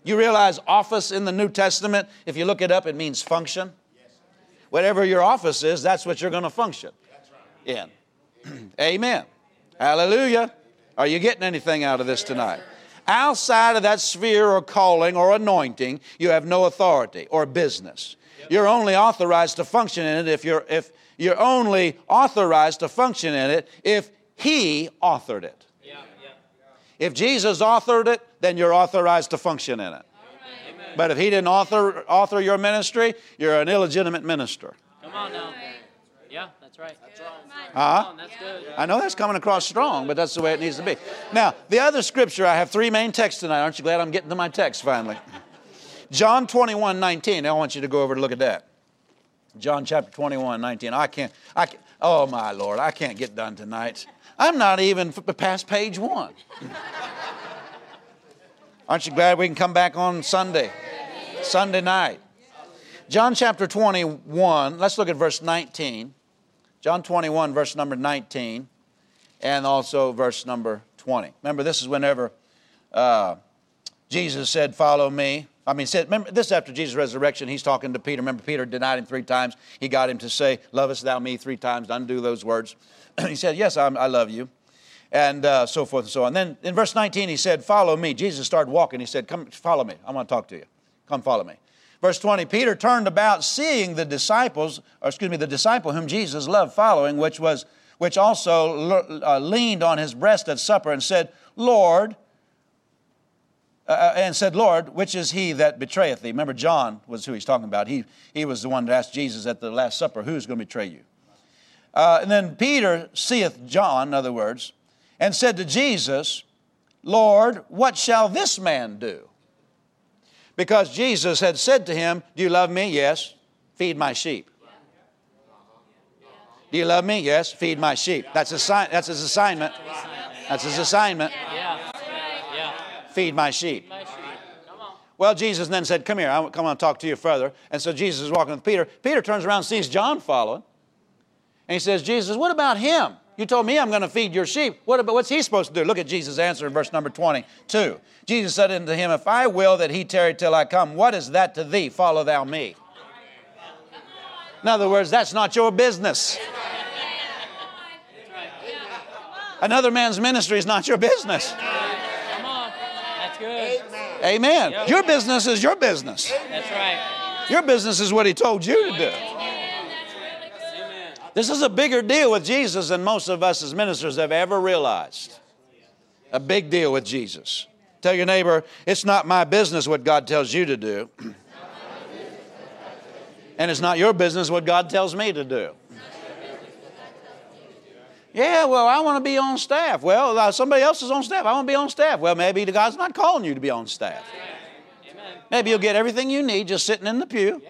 S2: You realize office in the New Testament, if you look it up, it means function. Whatever your office is, that's what you're going to function in. Amen. Hallelujah. Are you getting anything out of this tonight? Outside of that sphere or calling or anointing, you have no authority or business. You're only authorized to function in it if you're if you're only authorized to function in it if he authored it.
S3: Yeah, yeah.
S2: If Jesus authored it, then you're authorized to function in it. But if he didn't author author your ministry, you're an illegitimate minister.
S3: Come on now. Yeah, that's right. That's right.
S2: Huh?
S3: That's good.
S2: I know that's coming across strong, but that's the way it needs to be. Now, the other scripture, I have three main texts tonight. Aren't you glad I'm getting to my text finally? John 21, 19. I want you to go over to look at that. John chapter 21, 19. I can't, I can't, oh my Lord, I can't get done tonight. I'm not even past page one. Aren't you glad we can come back on Sunday? Sunday night. John chapter 21, let's look at verse 19. John 21, verse number 19, and also verse number 20. Remember, this is whenever uh, Jesus said, Follow me. I mean, said, remember, this is after Jesus' resurrection. He's talking to Peter. Remember, Peter denied him three times. He got him to say, Lovest thou me three times, undo those words. he said, Yes, I'm, I love you. And uh, so forth and so on. Then in verse 19, he said, Follow me. Jesus started walking. He said, Come, follow me. I want to talk to you. Come, follow me. Verse 20, Peter turned about, seeing the disciples, or excuse me, the disciple whom Jesus loved following, which was which also uh, leaned on his breast at supper and said, Lord, uh, and said, Lord, which is he that betrayeth thee? Remember, John was who he's talking about. He, he was the one that asked Jesus at the Last Supper, Who's going to betray you? Uh, and then Peter seeth John, in other words, and said to Jesus, Lord, what shall this man do? Because Jesus had said to him, Do you love me? Yes. Feed my sheep. Do you love me? Yes. Feed my sheep. That's, a, that's his assignment. That's his assignment. Feed my sheep. Well, Jesus then said, Come here, I come on talk to you further. And so Jesus is walking with Peter. Peter turns around sees John following. And he says, Jesus, what about him? You told me I'm going to feed your sheep. What about, what's he supposed to do? Look at Jesus' answer in verse number 22. Jesus said unto him, If I will that he tarry till I come, what is that to thee? Follow thou me. In other words, that's not your business. Another man's ministry is not your business.
S3: Come on. That's good.
S2: Amen. Your business is your business.
S3: That's right.
S2: Your business is what he told you to do. This is a bigger deal with Jesus than most of us as ministers have ever realized. A big deal with Jesus. Tell your neighbor, it's not my business what God tells you to do. and it's not your business what God tells me to do. Yeah, well, I want to be on staff. Well, uh, somebody else is on staff. I want to be on staff. Well, maybe God's not calling you to be on staff. Maybe you'll get everything you need just sitting in the pew.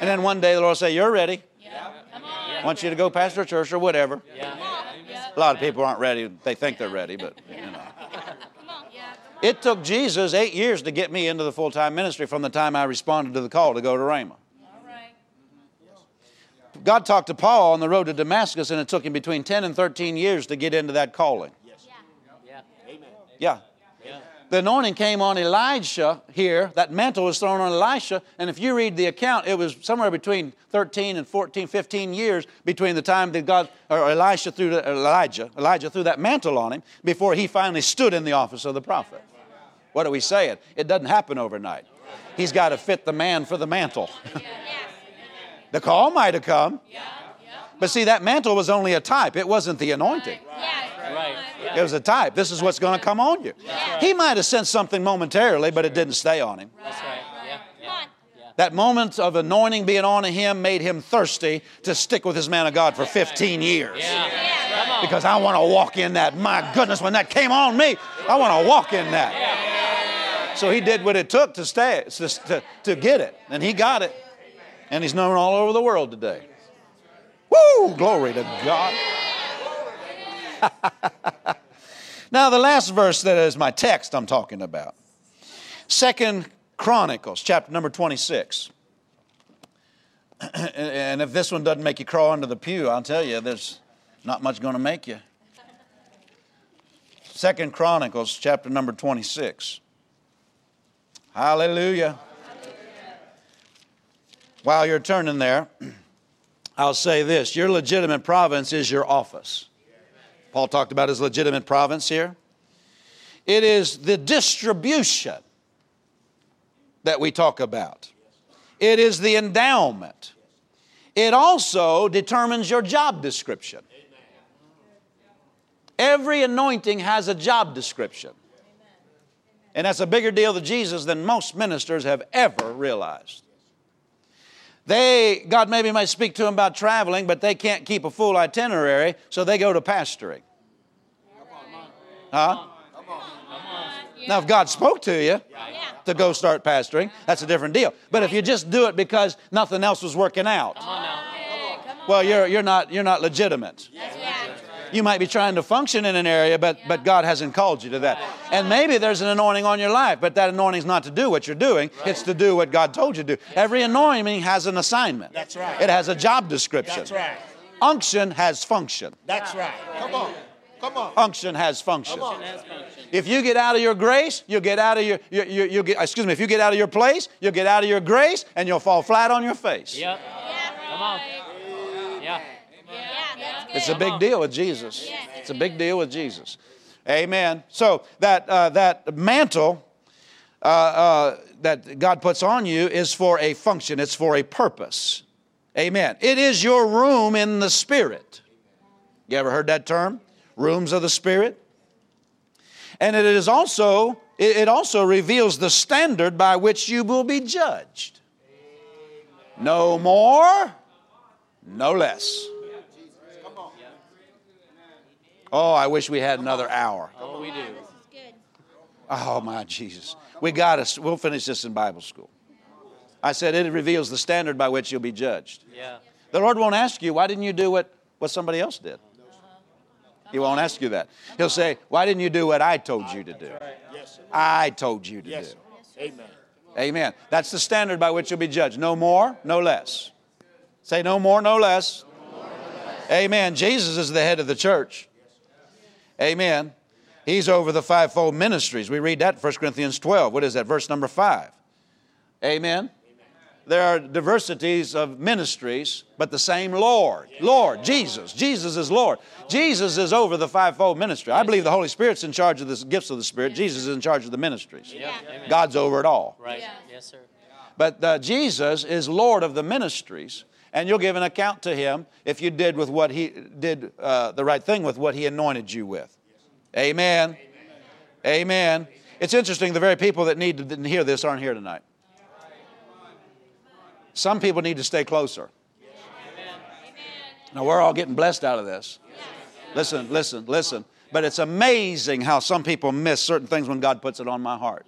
S2: And then one day the Lord will say, You're ready. I want you to go pastor a church or whatever. A lot of people aren't ready. They think they're ready, but you know. It took Jesus eight years to get me into the full time ministry from the time I responded to the call to go to Rhema. God talked to Paul on the road to Damascus, and it took him between 10 and 13 years to get into that calling.
S3: Yeah.
S2: Yeah. The anointing came on Elijah here. That mantle was thrown on Elisha. And if you read the account, it was somewhere between 13 and 14, 15 years between the time that God, or Elisha threw, Elijah, Elijah threw that mantle on him before he finally stood in the office of the prophet. What are we saying? It doesn't happen overnight. He's got to fit the man for the mantle. the call might have come. But see, that mantle was only a type, it wasn't the anointing.
S3: Right.
S2: It was a type. This is what's going to come on you. He might have sensed something momentarily, but it didn't stay on him.
S3: That's right. Yeah. Yeah.
S2: That moment of anointing being on him made him thirsty to stick with his man of God for 15 years.
S3: Yeah. Come.
S2: Because I want to walk in that. My goodness, when that came on me, I want to walk in that. So he did what it took to stay, to, to, to get it. And he got it. And he's known all over the world today. Woo! Glory to God. now, the last verse that is my text I'm talking about. Second Chronicles, chapter number 26. and if this one doesn't make you crawl under the pew, I'll tell you, there's not much going to make you. Second Chronicles, chapter number 26. Hallelujah. While you're turning there, I'll say this your legitimate province is your office. Paul talked about his legitimate province here. It is the distribution that we talk about, it is the endowment. It also determines your job description. Every anointing has a job description. And that's a bigger deal to Jesus than most ministers have ever realized. They, God maybe might speak to them about traveling, but they can't keep a full itinerary, so they go to pastoring. Huh? Now, if God spoke to you to go start pastoring, that's a different deal. But if you just do it because nothing else was working out, well, you're, you're, not, you're not legitimate. You might be trying to function in an area, but, but God hasn't called you to that. And maybe there's an anointing on your life, but that anointing is not to do what you're doing, it's to do what God told you to do. Every anointing has an assignment,
S4: That's right.
S2: it has a job description.
S4: That's right.
S2: Unction has function.
S4: That's right. Come on. Come on.
S2: Unction has function.
S4: Come on.
S2: If you get out of your grace, you'll get out of your, you, you, you'll get, excuse me, if you get out of your place, you'll get out of your grace and you'll fall flat on your face.
S3: Yep. Come on.
S2: It's a big deal with Jesus. It's a big deal with Jesus. Amen. So that, uh, that mantle uh, uh, that God puts on you is for a function, it's for a purpose. Amen. It is your room in the Spirit. You ever heard that term? Rooms of the Spirit? And it is also it also reveals the standard by which you will be judged. No more, no less. Oh, I wish we had another hour.
S3: Oh, we do.
S5: Good.
S2: Oh, my Jesus. We got us. We'll finish this in Bible school. I said it reveals the standard by which you'll be judged.
S3: Yeah.
S2: The Lord won't ask you, why didn't you do what, what somebody else did? He won't ask you that. He'll say, why didn't you do what I told you to do?
S4: Yes, sir.
S2: I told you to do.
S4: sir. Amen.
S2: Amen. That's the standard by which you'll be judged. No more, no less. Say no more, no less. Amen. Jesus is the head of the church. Amen. He's over the fivefold ministries. We read that in 1 Corinthians 12. What is that? Verse number 5. Amen. There are diversities of ministries, but the same Lord. Lord, Jesus. Jesus is Lord. Jesus is over the fivefold ministry. I believe the Holy Spirit's in charge of the gifts of the Spirit. Jesus is in charge of the ministries.
S3: Yeah. Amen.
S2: God's over it all.
S3: Right.
S5: Yeah.
S3: Yes, sir.
S2: But uh, Jesus is Lord of the ministries, and you'll give an account to Him if you did with what He did uh, the right thing with what He anointed you with. Amen. Amen. It's interesting. The very people that need to hear this aren't here tonight. Some people need to stay closer. Now we're all getting blessed out of this. Listen, listen, listen. But it's amazing how some people miss certain things when God puts it on my heart.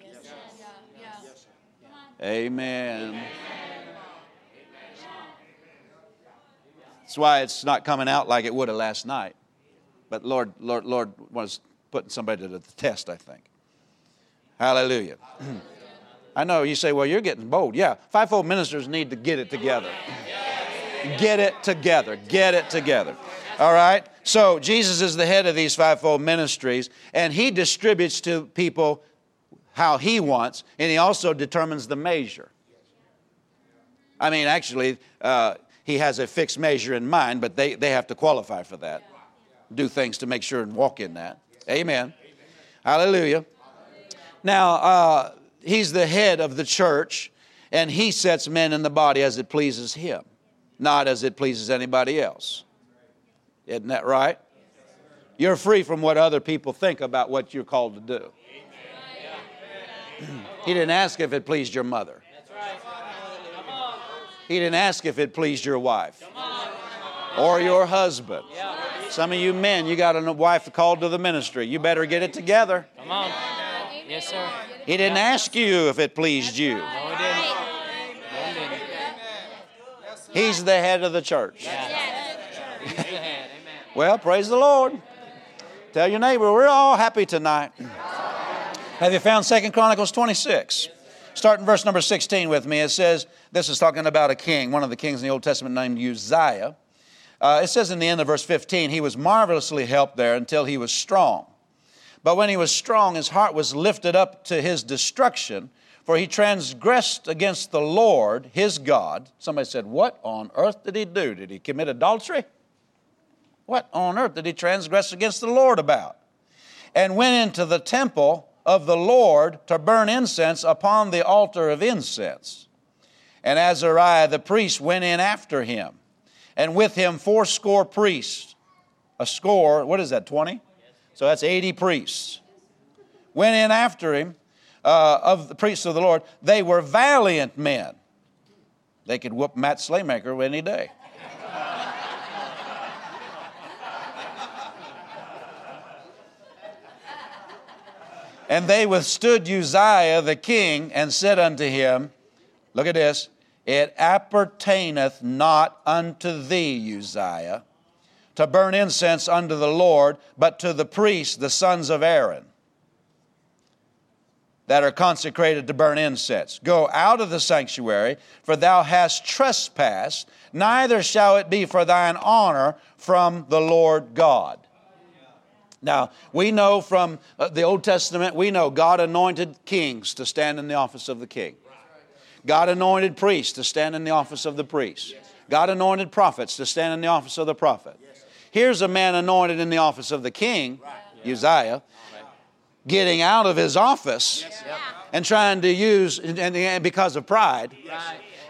S2: Amen. That's why it's not coming out like it would have last night. But Lord, Lord, Lord was putting somebody to the test, I think. Hallelujah. I know you say, well, you're getting bold. Yeah, fivefold ministers need to get it together. Get it together. Get it together. All right? So Jesus is the head of these fivefold ministries, and he distributes to people how he wants, and he also determines the measure. I mean, actually, uh, he has a fixed measure in mind, but they, they have to qualify for that. Do things to make sure and walk in that. Amen. Hallelujah. Now, uh, he's the head of the church, and he sets men in the body as it pleases him, not as it pleases anybody else. Isn't that right? You're free from what other people think about what you're called to do. He didn't ask if it pleased your mother. He didn't ask if it pleased your wife or your husband. Some of you men, you got a wife called to the ministry. You better get it together.
S3: Come on. Yes, sir.
S2: He didn't ask you if it pleased you.
S3: No, we didn't. No, we didn't.
S2: He's the head of the church.
S3: He's the head. Amen.
S2: Well, praise the Lord. Tell your neighbor, we're all happy tonight. Have you found Second Chronicles 26? Start in verse number 16 with me. It says, this is talking about a king, one of the kings in the Old Testament named Uzziah. Uh, it says in the end of verse 15, he was marvelously helped there until he was strong. But when he was strong, his heart was lifted up to his destruction, for he transgressed against the Lord, his God. Somebody said, What on earth did he do? Did he commit adultery? What on earth did he transgress against the Lord about? And went into the temple of the Lord to burn incense upon the altar of incense. And Azariah the priest went in after him, and with him fourscore priests. A score, what is that, 20? So that's 80 priests. Went in after him uh, of the priests of the Lord. They were valiant men. They could whoop Matt Slaymaker any day. And they withstood Uzziah the king and said unto him, Look at this, it appertaineth not unto thee, Uzziah, to burn incense unto the Lord, but to the priests, the sons of Aaron, that are consecrated to burn incense. Go out of the sanctuary, for thou hast trespassed, neither shall it be for thine honor from the Lord God. Now, we know from uh, the Old Testament, we know God anointed kings to stand in the office of the king. God anointed priests to stand in the office of the priest. God anointed prophets to stand in the office of the prophet. Here's a man anointed in the office of the king, Uzziah, getting out of his office and trying to use, and, and because of pride,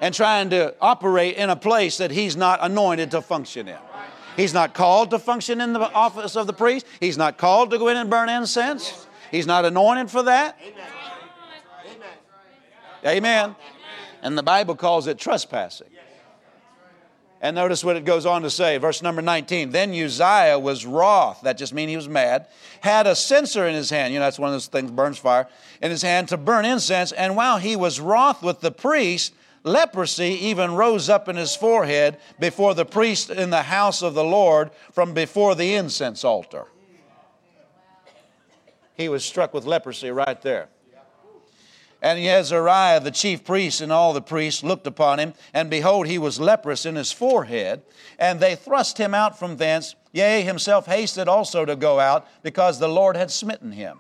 S2: and trying to operate in a place that he's not anointed to function in. He's not called to function in the office of the priest. He's not called to go in and burn incense. He's not anointed for that. Amen. And the Bible calls it trespassing. And notice what it goes on to say, verse number 19. Then Uzziah was wroth, that just means he was mad, had a censer in his hand, you know, that's one of those things, burns fire, in his hand to burn incense. And while he was wroth with the priest, leprosy even rose up in his forehead before the priest in the house of the Lord from before the incense altar. He was struck with leprosy right there. And Azariah, the chief priest, and all the priests looked upon him, and behold, he was leprous in his forehead. And they thrust him out from thence. Yea, himself hasted also to go out, because the Lord had smitten him.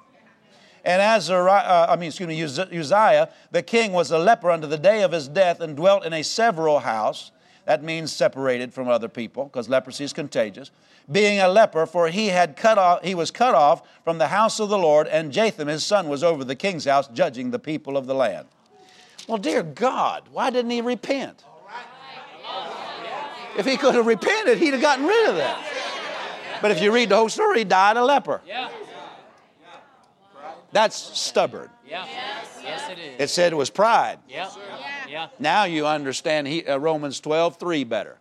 S2: And Azariah, uh, I mean, excuse me, Uzziah, the king was a leper unto the day of his death, and dwelt in a several house. That means separated from other people, because leprosy is contagious being a leper, for he had cut off, he was cut off from the house of the Lord, and Jotham his son was over the king's house, judging the people of the land. Well, dear God, why didn't he repent? If he could have repented, he'd have gotten rid of that. But if you read the whole story, he died a leper. That's stubborn.
S3: Yeah. Yes, it is.
S2: It said it was pride.
S3: Yeah. Yeah.
S2: Now you understand he, uh, Romans 12, 3 better.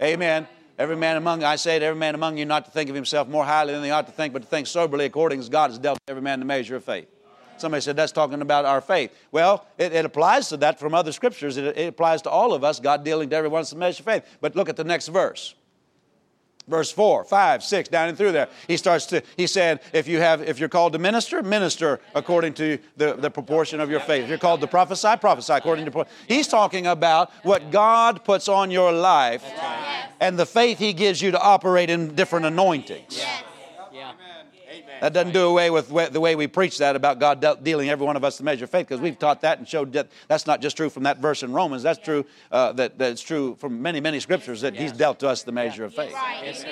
S2: Amen. Every man among I say to every man among you not to think of himself more highly than he ought to think, but to think soberly according as God has dealt every man the measure of faith. Somebody said that's talking about our faith. Well, it, it applies to that from other scriptures. It, it, applies to all of us, God dealing to everyone the measure of faith. But look at the next verse verse 4 5 6 down and through there. He starts to he said if you have if you're called to minister minister according to the, the proportion of your faith. If you're called to prophesy prophesy according to he's talking about what god puts on your life and the faith he gives you to operate in different anointings that doesn't do away with the way we preach that about God dealing every one of us the measure of faith, because we've taught that and showed that that's not just true from that verse in Romans. That's true. Uh, that that's true from many many scriptures that He's dealt to us the measure of faith.
S3: Yes, sir.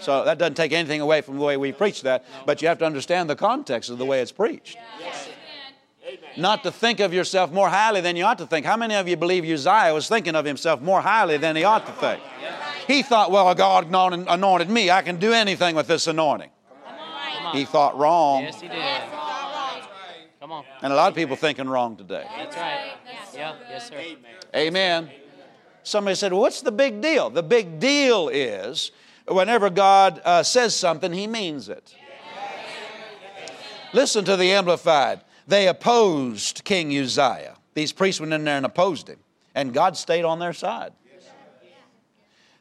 S2: So that doesn't take anything away from the way we preach that, but you have to understand the context of the way it's preached. Not to think of yourself more highly than you ought to think. How many of you believe Uzziah was thinking of himself more highly than he ought to think? He thought, well, God anointed me. I can do anything with this anointing. He thought wrong.
S3: Yes, he did. Come on.
S2: And a lot of people thinking wrong today.
S3: That's right. Yeah. Yes, sir.
S2: Amen. Somebody said, well, What's the big deal? The big deal is whenever God uh, says something, He means it. Listen to the Amplified. They opposed King Uzziah. These priests went in there and opposed him, and God stayed on their side.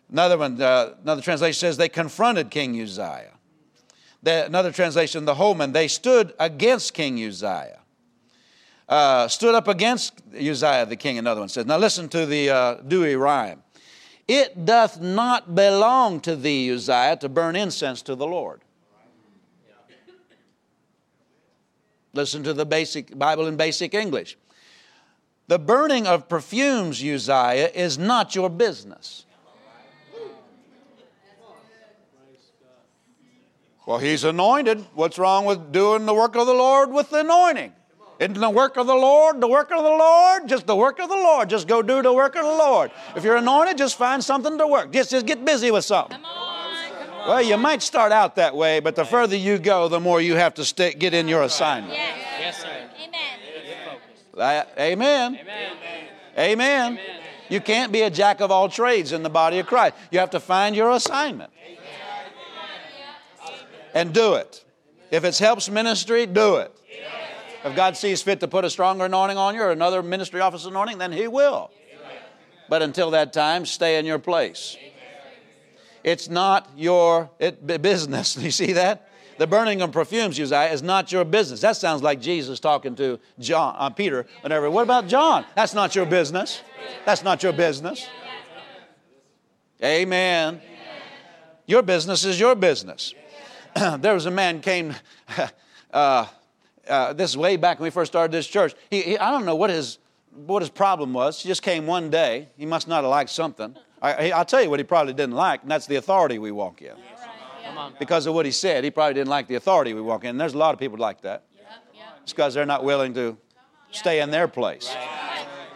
S2: Another one, uh, another translation says they confronted King Uzziah. The, another translation, the Holman, they stood against King Uzziah. Uh, stood up against Uzziah the king, another one says. Now listen to the uh, Douay-Rheims. It doth not belong to thee, Uzziah, to burn incense to the Lord. Listen to the basic Bible in basic English. The burning of perfumes, Uzziah, is not your business. Well, he's anointed. What's wrong with doing the work of the Lord with the anointing? Isn't the work of the Lord the work of the Lord? Just the work of the Lord. Just go do the work of the Lord. If you're anointed, just find something to work. Just, just get busy with something.
S5: Come on, come.
S2: Well, you might start out that way, but the further you go, the more you have to stay, get in your assignment.
S5: Yes.
S3: Yes, sir.
S5: Amen.
S2: That- amen.
S3: Amen.
S2: Amen. You can't be a jack of all trades in the body of Christ. You have to find your assignment and do it. If it helps ministry, do it. If God sees fit to put a stronger anointing on you or another ministry office anointing, then He will. But until that time, stay in your place. It's not your it, business. You see that? The burning of perfumes, Uzziah, is not your business. That sounds like Jesus talking to John, uh, Peter, whatever. What about John? That's not your business. That's not your business. Amen. Your business is your business. there was a man came, uh, uh, this is way back when we first started this church. He, he, I don't know what his, what his problem was. He just came one day. He must not have liked something. I, will tell you what he probably didn't like, and that's the authority we walk in. Because of what he said, he probably didn't like the authority we walk in. And there's a lot of people like that. It's because they're not willing to stay in their place.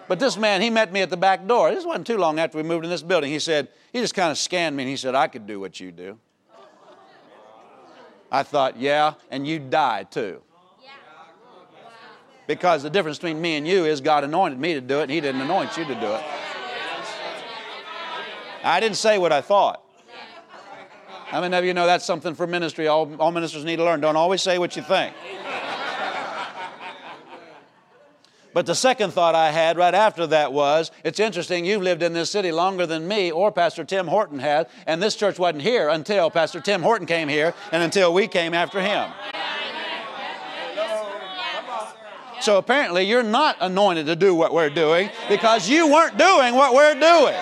S2: But this man, he met me at the back door. This wasn't too long after we moved in this building. He said, he just kind of scanned me and he said, I could do what you do. I thought, yeah, and you die too. Because the difference between me and you is God anointed me to do it, and He didn't anoint you to do it. I didn't say what I thought. How many of you know that's something for ministry? All, all ministers need to learn. Don't always say what you think. But the second thought I had right after that was it's interesting, you've lived in this city longer than me or Pastor Tim Horton has, and this church wasn't here until Pastor Tim Horton came here and until we came after him. So apparently, you're not anointed to do what we're doing because you weren't doing what we're doing.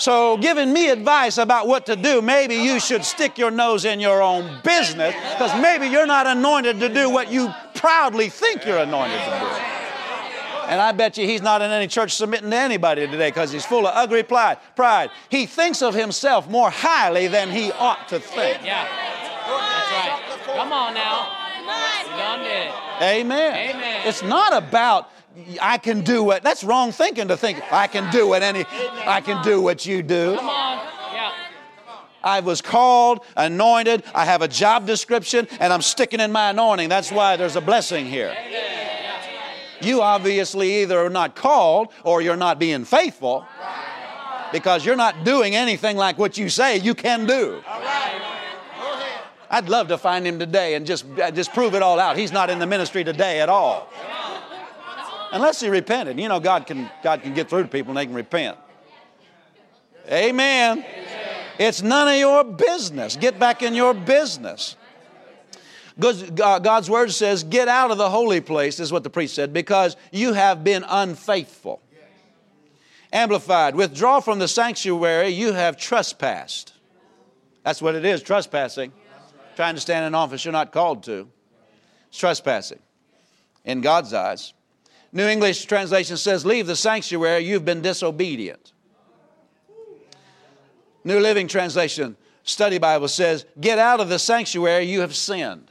S2: So, giving me advice about what to do, maybe you should stick your nose in your own business because maybe you're not anointed to do what you proudly think you're anointed to do. And I bet you he's not in any church submitting to anybody today because he's full of ugly pride. Pride. He thinks of himself more highly than he ought to think.
S3: Yeah. That's right. Come on now. You done did it.
S2: Amen.
S3: Amen.
S2: It's not about I can do what. That's wrong thinking to think I can do what any. I can do what you do.
S3: Come on.
S2: I was called, anointed. I have a job description, and I'm sticking in my anointing. That's why there's a blessing here. You obviously either are not called or you're not being faithful because you're not doing anything like what you say you can do. I'd love to find him today and just, uh, just prove it all out. He's not in the ministry today at all. Unless he repented. You know, God can, God can get through to people and they can repent. Amen. It's none of your business. Get back in your business. Uh, God's word says, Get out of the holy place, is what the priest said, because you have been unfaithful. Amplified, withdraw from the sanctuary, you have trespassed. That's what it is, trespassing. Trying to stand in office you're not called to. It's trespassing in God's eyes. New English translation says, Leave the sanctuary, you've been disobedient. New Living Translation, Study Bible says, Get out of the sanctuary, you have sinned.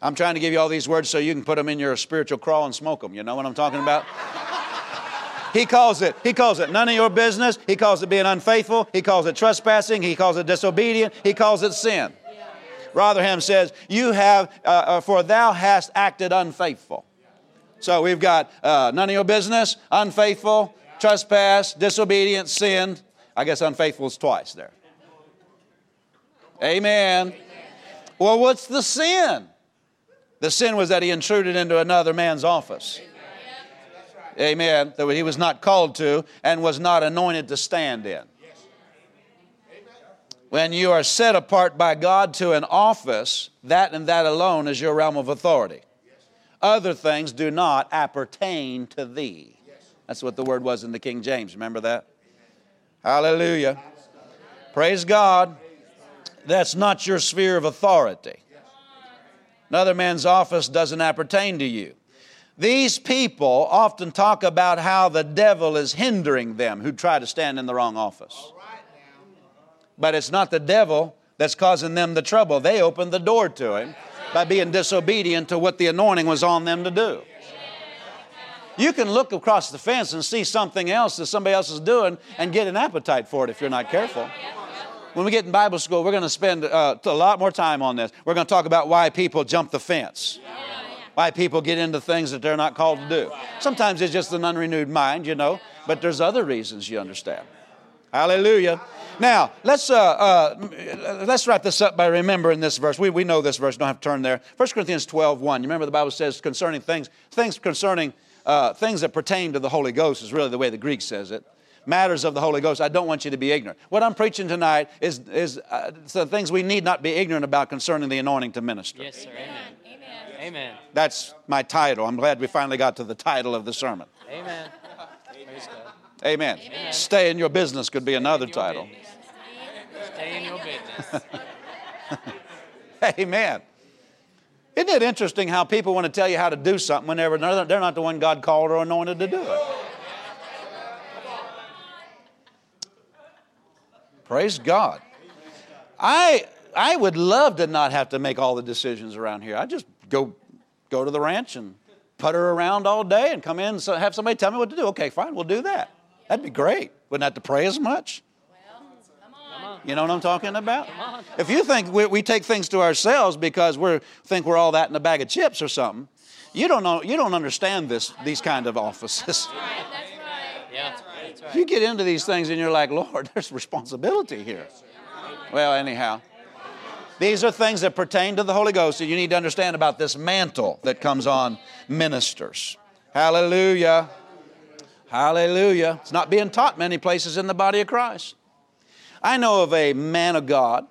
S2: I'm trying to give you all these words so you can put them in your spiritual crawl and smoke them. You know what I'm talking about? He calls it, he calls it none of your business. He calls it being unfaithful. He calls it trespassing. He calls it disobedient. He calls it sin. Rotherham says, You have, uh, uh, for thou hast acted unfaithful. So we've got uh, none of your business, unfaithful, trespass, disobedient, sin. I guess unfaithful is twice there. Amen. Well, what's the sin? The sin was that he intruded into another man's office. Amen. That he was not called to and was not anointed to stand in. When you are set apart by God to an office, that and that alone is your realm of authority. Other things do not appertain to thee. That's what the word was in the King James. Remember that? Hallelujah. Praise God. That's not your sphere of authority. Another man's office doesn't appertain to you. These people often talk about how the devil is hindering them who try to stand in the wrong office. But it's not the devil that's causing them the trouble. They opened the door to him by being disobedient to what the anointing was on them to do. You can look across the fence and see something else that somebody else is doing and get an appetite for it if you're not careful. When we get in Bible school, we're going to spend uh, a lot more time on this. We're going to talk about why people jump the fence, why people get into things that they're not called to do. Sometimes it's just an unrenewed mind, you know, but there's other reasons you understand. Hallelujah. Now, let's, uh, uh, let's wrap this up by remembering this verse. We, we know this verse, don't have to turn there. 1 Corinthians 12 1. You remember the Bible says concerning things, things concerning uh, things that pertain to the Holy Ghost, is really the way the Greek says it. Matters of the Holy Ghost. I don't want you to be ignorant. What I'm preaching tonight is, is uh, the things we need not be ignorant about concerning the anointing to minister.
S3: Yes, sir. Amen. Amen. Amen.
S2: That's my title. I'm glad we finally got to the title of the sermon.
S3: Amen. Praise
S2: Amen. Amen. Stay in your business could be another title.
S3: Business. Stay in your business.
S2: Amen. Isn't it interesting how people want to tell you how to do something whenever they're not the one God called or anointed to do it? Praise God. I, I would love to not have to make all the decisions around here. I just go, go to the ranch and putter around all day and come in and have somebody tell me what to do. Okay, fine, we'll do that. That'd be great. Wouldn't have to pray as much.
S3: Come on.
S2: You know what I'm talking about? If you think we, we take things to ourselves because we think we're all that in a bag of chips or something, you don't know. You don't understand this. These kind of offices.
S3: Yeah. That's right.
S2: You get into these things and you're like, Lord, there's responsibility here. Well, anyhow, these are things that pertain to the Holy Ghost that you need to understand about this mantle that comes on ministers. Hallelujah. Hallelujah. It's not being taught many places in the body of Christ. I know of a man of God.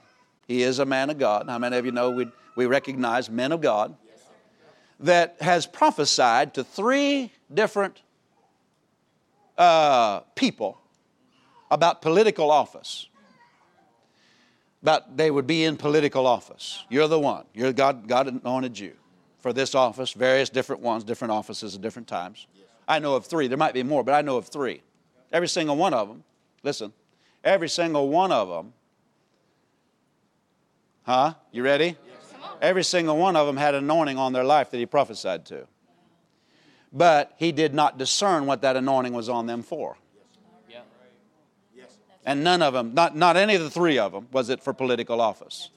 S2: He is a man of God. How many of you know we, we recognize men of God? That has prophesied to three different uh, people about political office. About they would be in political office. You're the one. You're God. God anointed you for this office. Various different ones, different offices at different times. I know of three. There might be more, but I know of three. Every single one of them. Listen. Every single one of them. Huh? You ready? Every single one of them had anointing on their life that he prophesied to but he did not discern what that anointing was on them for.
S3: Yeah.
S2: And none of them, not, not any of the three of them, was it for political office.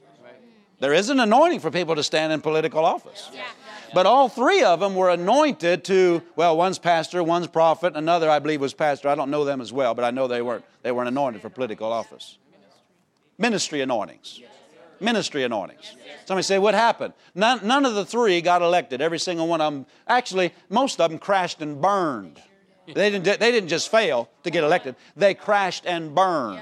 S2: There is an anointing for people to stand in political office. But all three of them were anointed to, well, one's pastor, one's prophet, another I believe was pastor. I don't know them as well, but I know they weren't, they weren't anointed for political office. Ministry anointings. Ministry anointings. Somebody say, what happened? None, none of the three got elected. Every single one of them, actually, most of them crashed and burned. They didn't, they didn't just fail to get elected, they crashed and burned.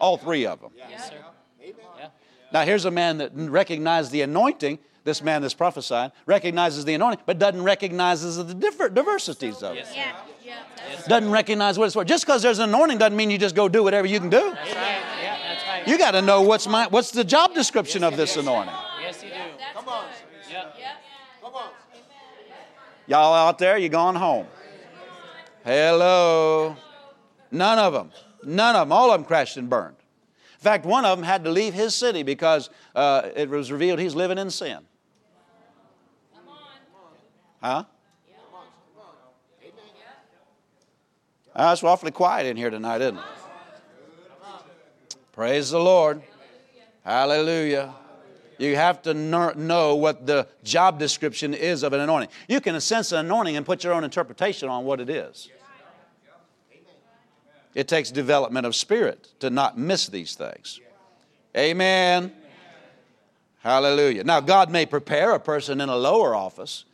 S2: All three of them.
S3: Yes, sir. Yeah.
S2: Now, here's a man that recognized the anointing. This man that's prophesying recognizes the anointing, but doesn't recognize the different diversities of it.
S5: Yeah, yeah. That's
S2: Doesn't recognize what it's for. Just because there's an anointing doesn't mean you just go do whatever you can do.
S3: That's right. Yeah, that's right.
S2: You got to know what's my what's the job description of this anointing.
S3: Yes, you do.
S5: Come on.
S3: Yep.
S4: Come on.
S2: Y'all out there, you gone home. Hello. None of them. None of them. All of them crashed and burned. In fact, one of them had to leave his city because uh, it was revealed he's living in sin. Huh? Uh, it's awfully quiet in here tonight, isn't it? Praise the Lord. Hallelujah. You have to kno- know what the job description is of an anointing. You can sense an anointing and put your own interpretation on what it is. It takes development of spirit to not miss these things. Amen. Hallelujah. Now, God may prepare a person in a lower office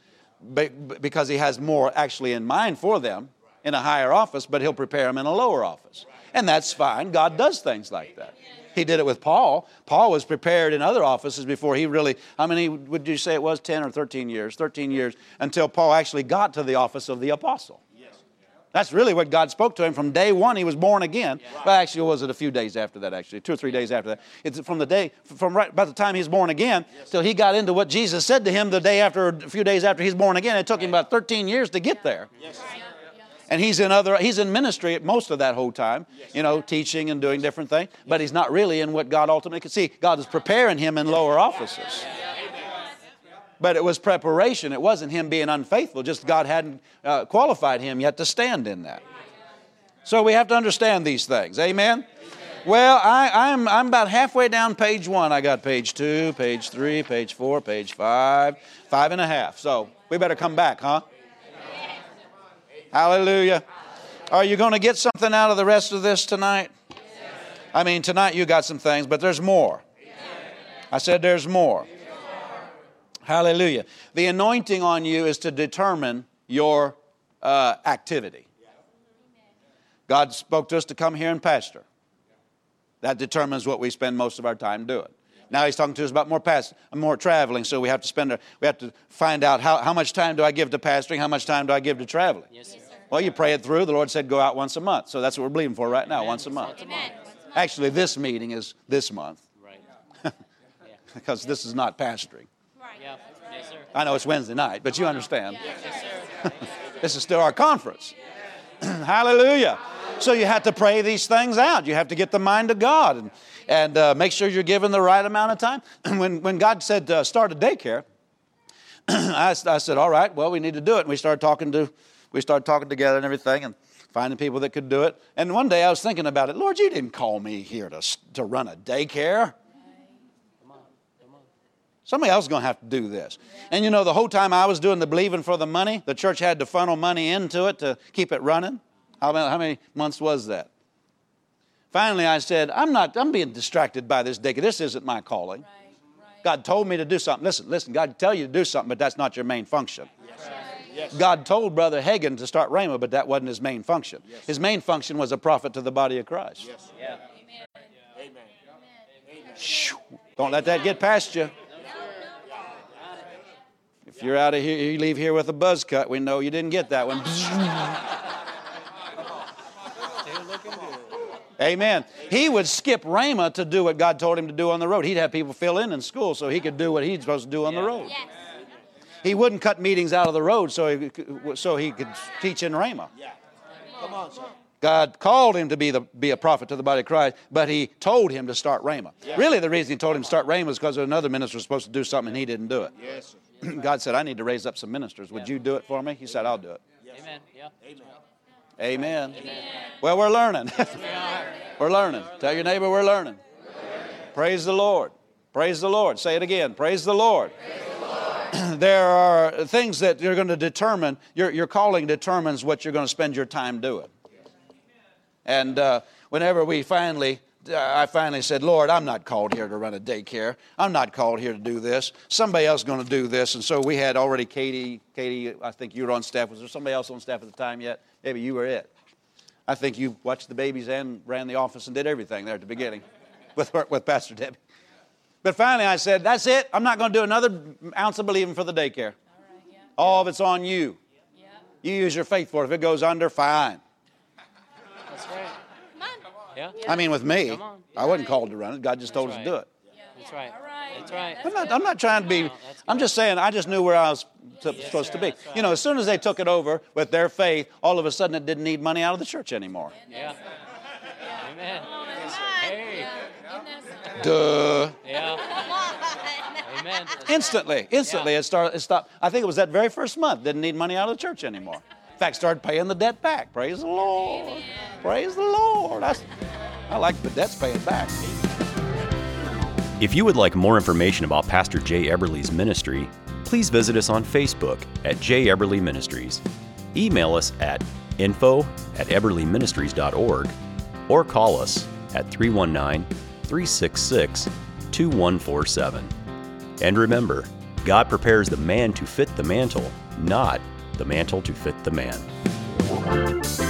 S2: because He has more actually in mind for them in a higher office, but He'll prepare them in a lower office. And that's fine. God does things like that. He did it with Paul. Paul was prepared in other offices before he really, how many would you say it was? 10 or 13 years? 13 years until Paul actually got to the office of the apostle. That's really what God spoke to him from day one. He was born again. But actually, was it a few days after that? Actually, two or three days after that. It's from the day, from right about the time he's born again till he got into what Jesus said to him the day after, a few days after he's born again. It took him about 13 years to get there. Yes, And he's in other, he's in ministry most of that whole time, you know, teaching and doing different things. But he's not really in what God ultimately could see. God is preparing him in lower offices. But it was preparation. It wasn't him being unfaithful. Just God hadn't uh, qualified him yet to stand in that. So we have to understand these things. Amen? Well, I, I'm, I'm about halfway down page one. I got page two, page three, page four, page five, five and a half. So we better come back, huh? Hallelujah. Are you going to get something out of the rest of this tonight? I mean, tonight you got some things, but there's more. I said there's more. Hallelujah. The anointing on you is to determine your uh, activity. God spoke to us to come here and pastor. That determines what we spend most of our time doing. Now he's talking to us about more past, more traveling, so we have to spend, our, we have to find out how, how much time do I give to pastoring, how much time do I give to traveling.
S3: Yes, sir.
S2: Well, you pray it through. The Lord said go out once a month, so that's what we're believing for right now, once a month.
S5: Amen.
S2: Actually, this meeting is this month
S3: Right.
S2: because this is not pastoring.
S3: Yes, sir.
S2: I know it's Wednesday night, but you understand.
S3: Yes, sir.
S2: This is still our conference. Hallelujah. So you have to pray these things out. You have to get the mind of God and, and uh, make sure you're given the right amount of time. when, when God said uh, start a daycare, I, I said, all right, well, we need to do it. And we started talking to, we started talking together and everything. And finding people that could do it. And one day I was thinking about it. Lord, you didn't call me here to, to run a daycare. Somebody else is going to have to do this. And you know, the whole time I was doing the believing for the money, the church had to funnel money into it to keep it running. How many, how many months was that? Finally, I said, I'm not, I'm being distracted by this daycare. This isn't my calling. God told me to do something. Listen, listen, God tell you to do something, but that's not your main function. God told Brother Hagin to start Rhema, but that wasn't his main function. His main function was a prophet to the body of Christ. Shoo. Don't let that get past you. If you're out of here, you leave here with a buzz cut, we know you didn't get that one. Amen. He would skip Rhema to do what God told him to do on the road. He'd have people fill in in school so he could do what he's supposed to do on the road. He wouldn't cut meetings out of the road so he, could- so he could teach in Rhema.
S4: Come on, sir.
S2: God called him to be, the, be a prophet to the body of Christ, but he told him to start Rhema. Really, the reason he told him to start Rhema was because another minister was supposed to do something and he didn't do it.
S4: Yes, sir.
S2: God said, I need to raise up some ministers. Would you do it for me? He said, I'll do it.
S3: Amen. Yeah.
S2: Amen. Amen. Well, we're learning. we're learning. Tell your neighbor we're learning. Praise the Lord. Praise the Lord. Say it again. Praise the Lord. there are things that you're going to determine, your, your calling determines what you're going to spend your time doing. And uh, whenever we finally, I finally said, Lord, I'm not called here to run a daycare. I'm not called here to do this. Somebody else is going to do this. And so we had already Katie, Katie, I think you were on staff. Was there somebody else on staff at the time yet? Maybe you were it. I think you watched the babies and ran the office and did everything there at the beginning with, with Pastor Debbie. But finally I said, that's it. I'm not going to do another ounce of believing for the daycare. All of it's on you. You use your faith for it. If it goes under, fine.
S3: That's right. Yeah.
S2: I mean, with me, I wasn't called to run it. God just told us to do it.
S3: That's right. That's right.
S2: I'm not, I'm not trying to be, I'm just saying, I just knew where I was t- supposed to be. You know, as soon as they took it over with their faith, all of a sudden it didn't need money out of the church anymore.
S3: Yeah. Amen. Hey.
S2: Duh.
S3: Yeah. Amen.
S2: Instantly, instantly
S3: Yeah.
S2: it started, it stopped. I think it was that very first month, didn't need money out of the church anymore. In fact, started paying the debt back. Praise the Lord. Praise the Lord. That's, I like the debt's paying back.
S1: If you would like more information about Pastor Jay Eberly's ministry, please visit us on Facebook at Jay Eberly Ministries. Email us at info at eberlyministries.org or call us at 319 366 2147. And remember, God prepares the man to fit the mantle, not the mantle to fit the man.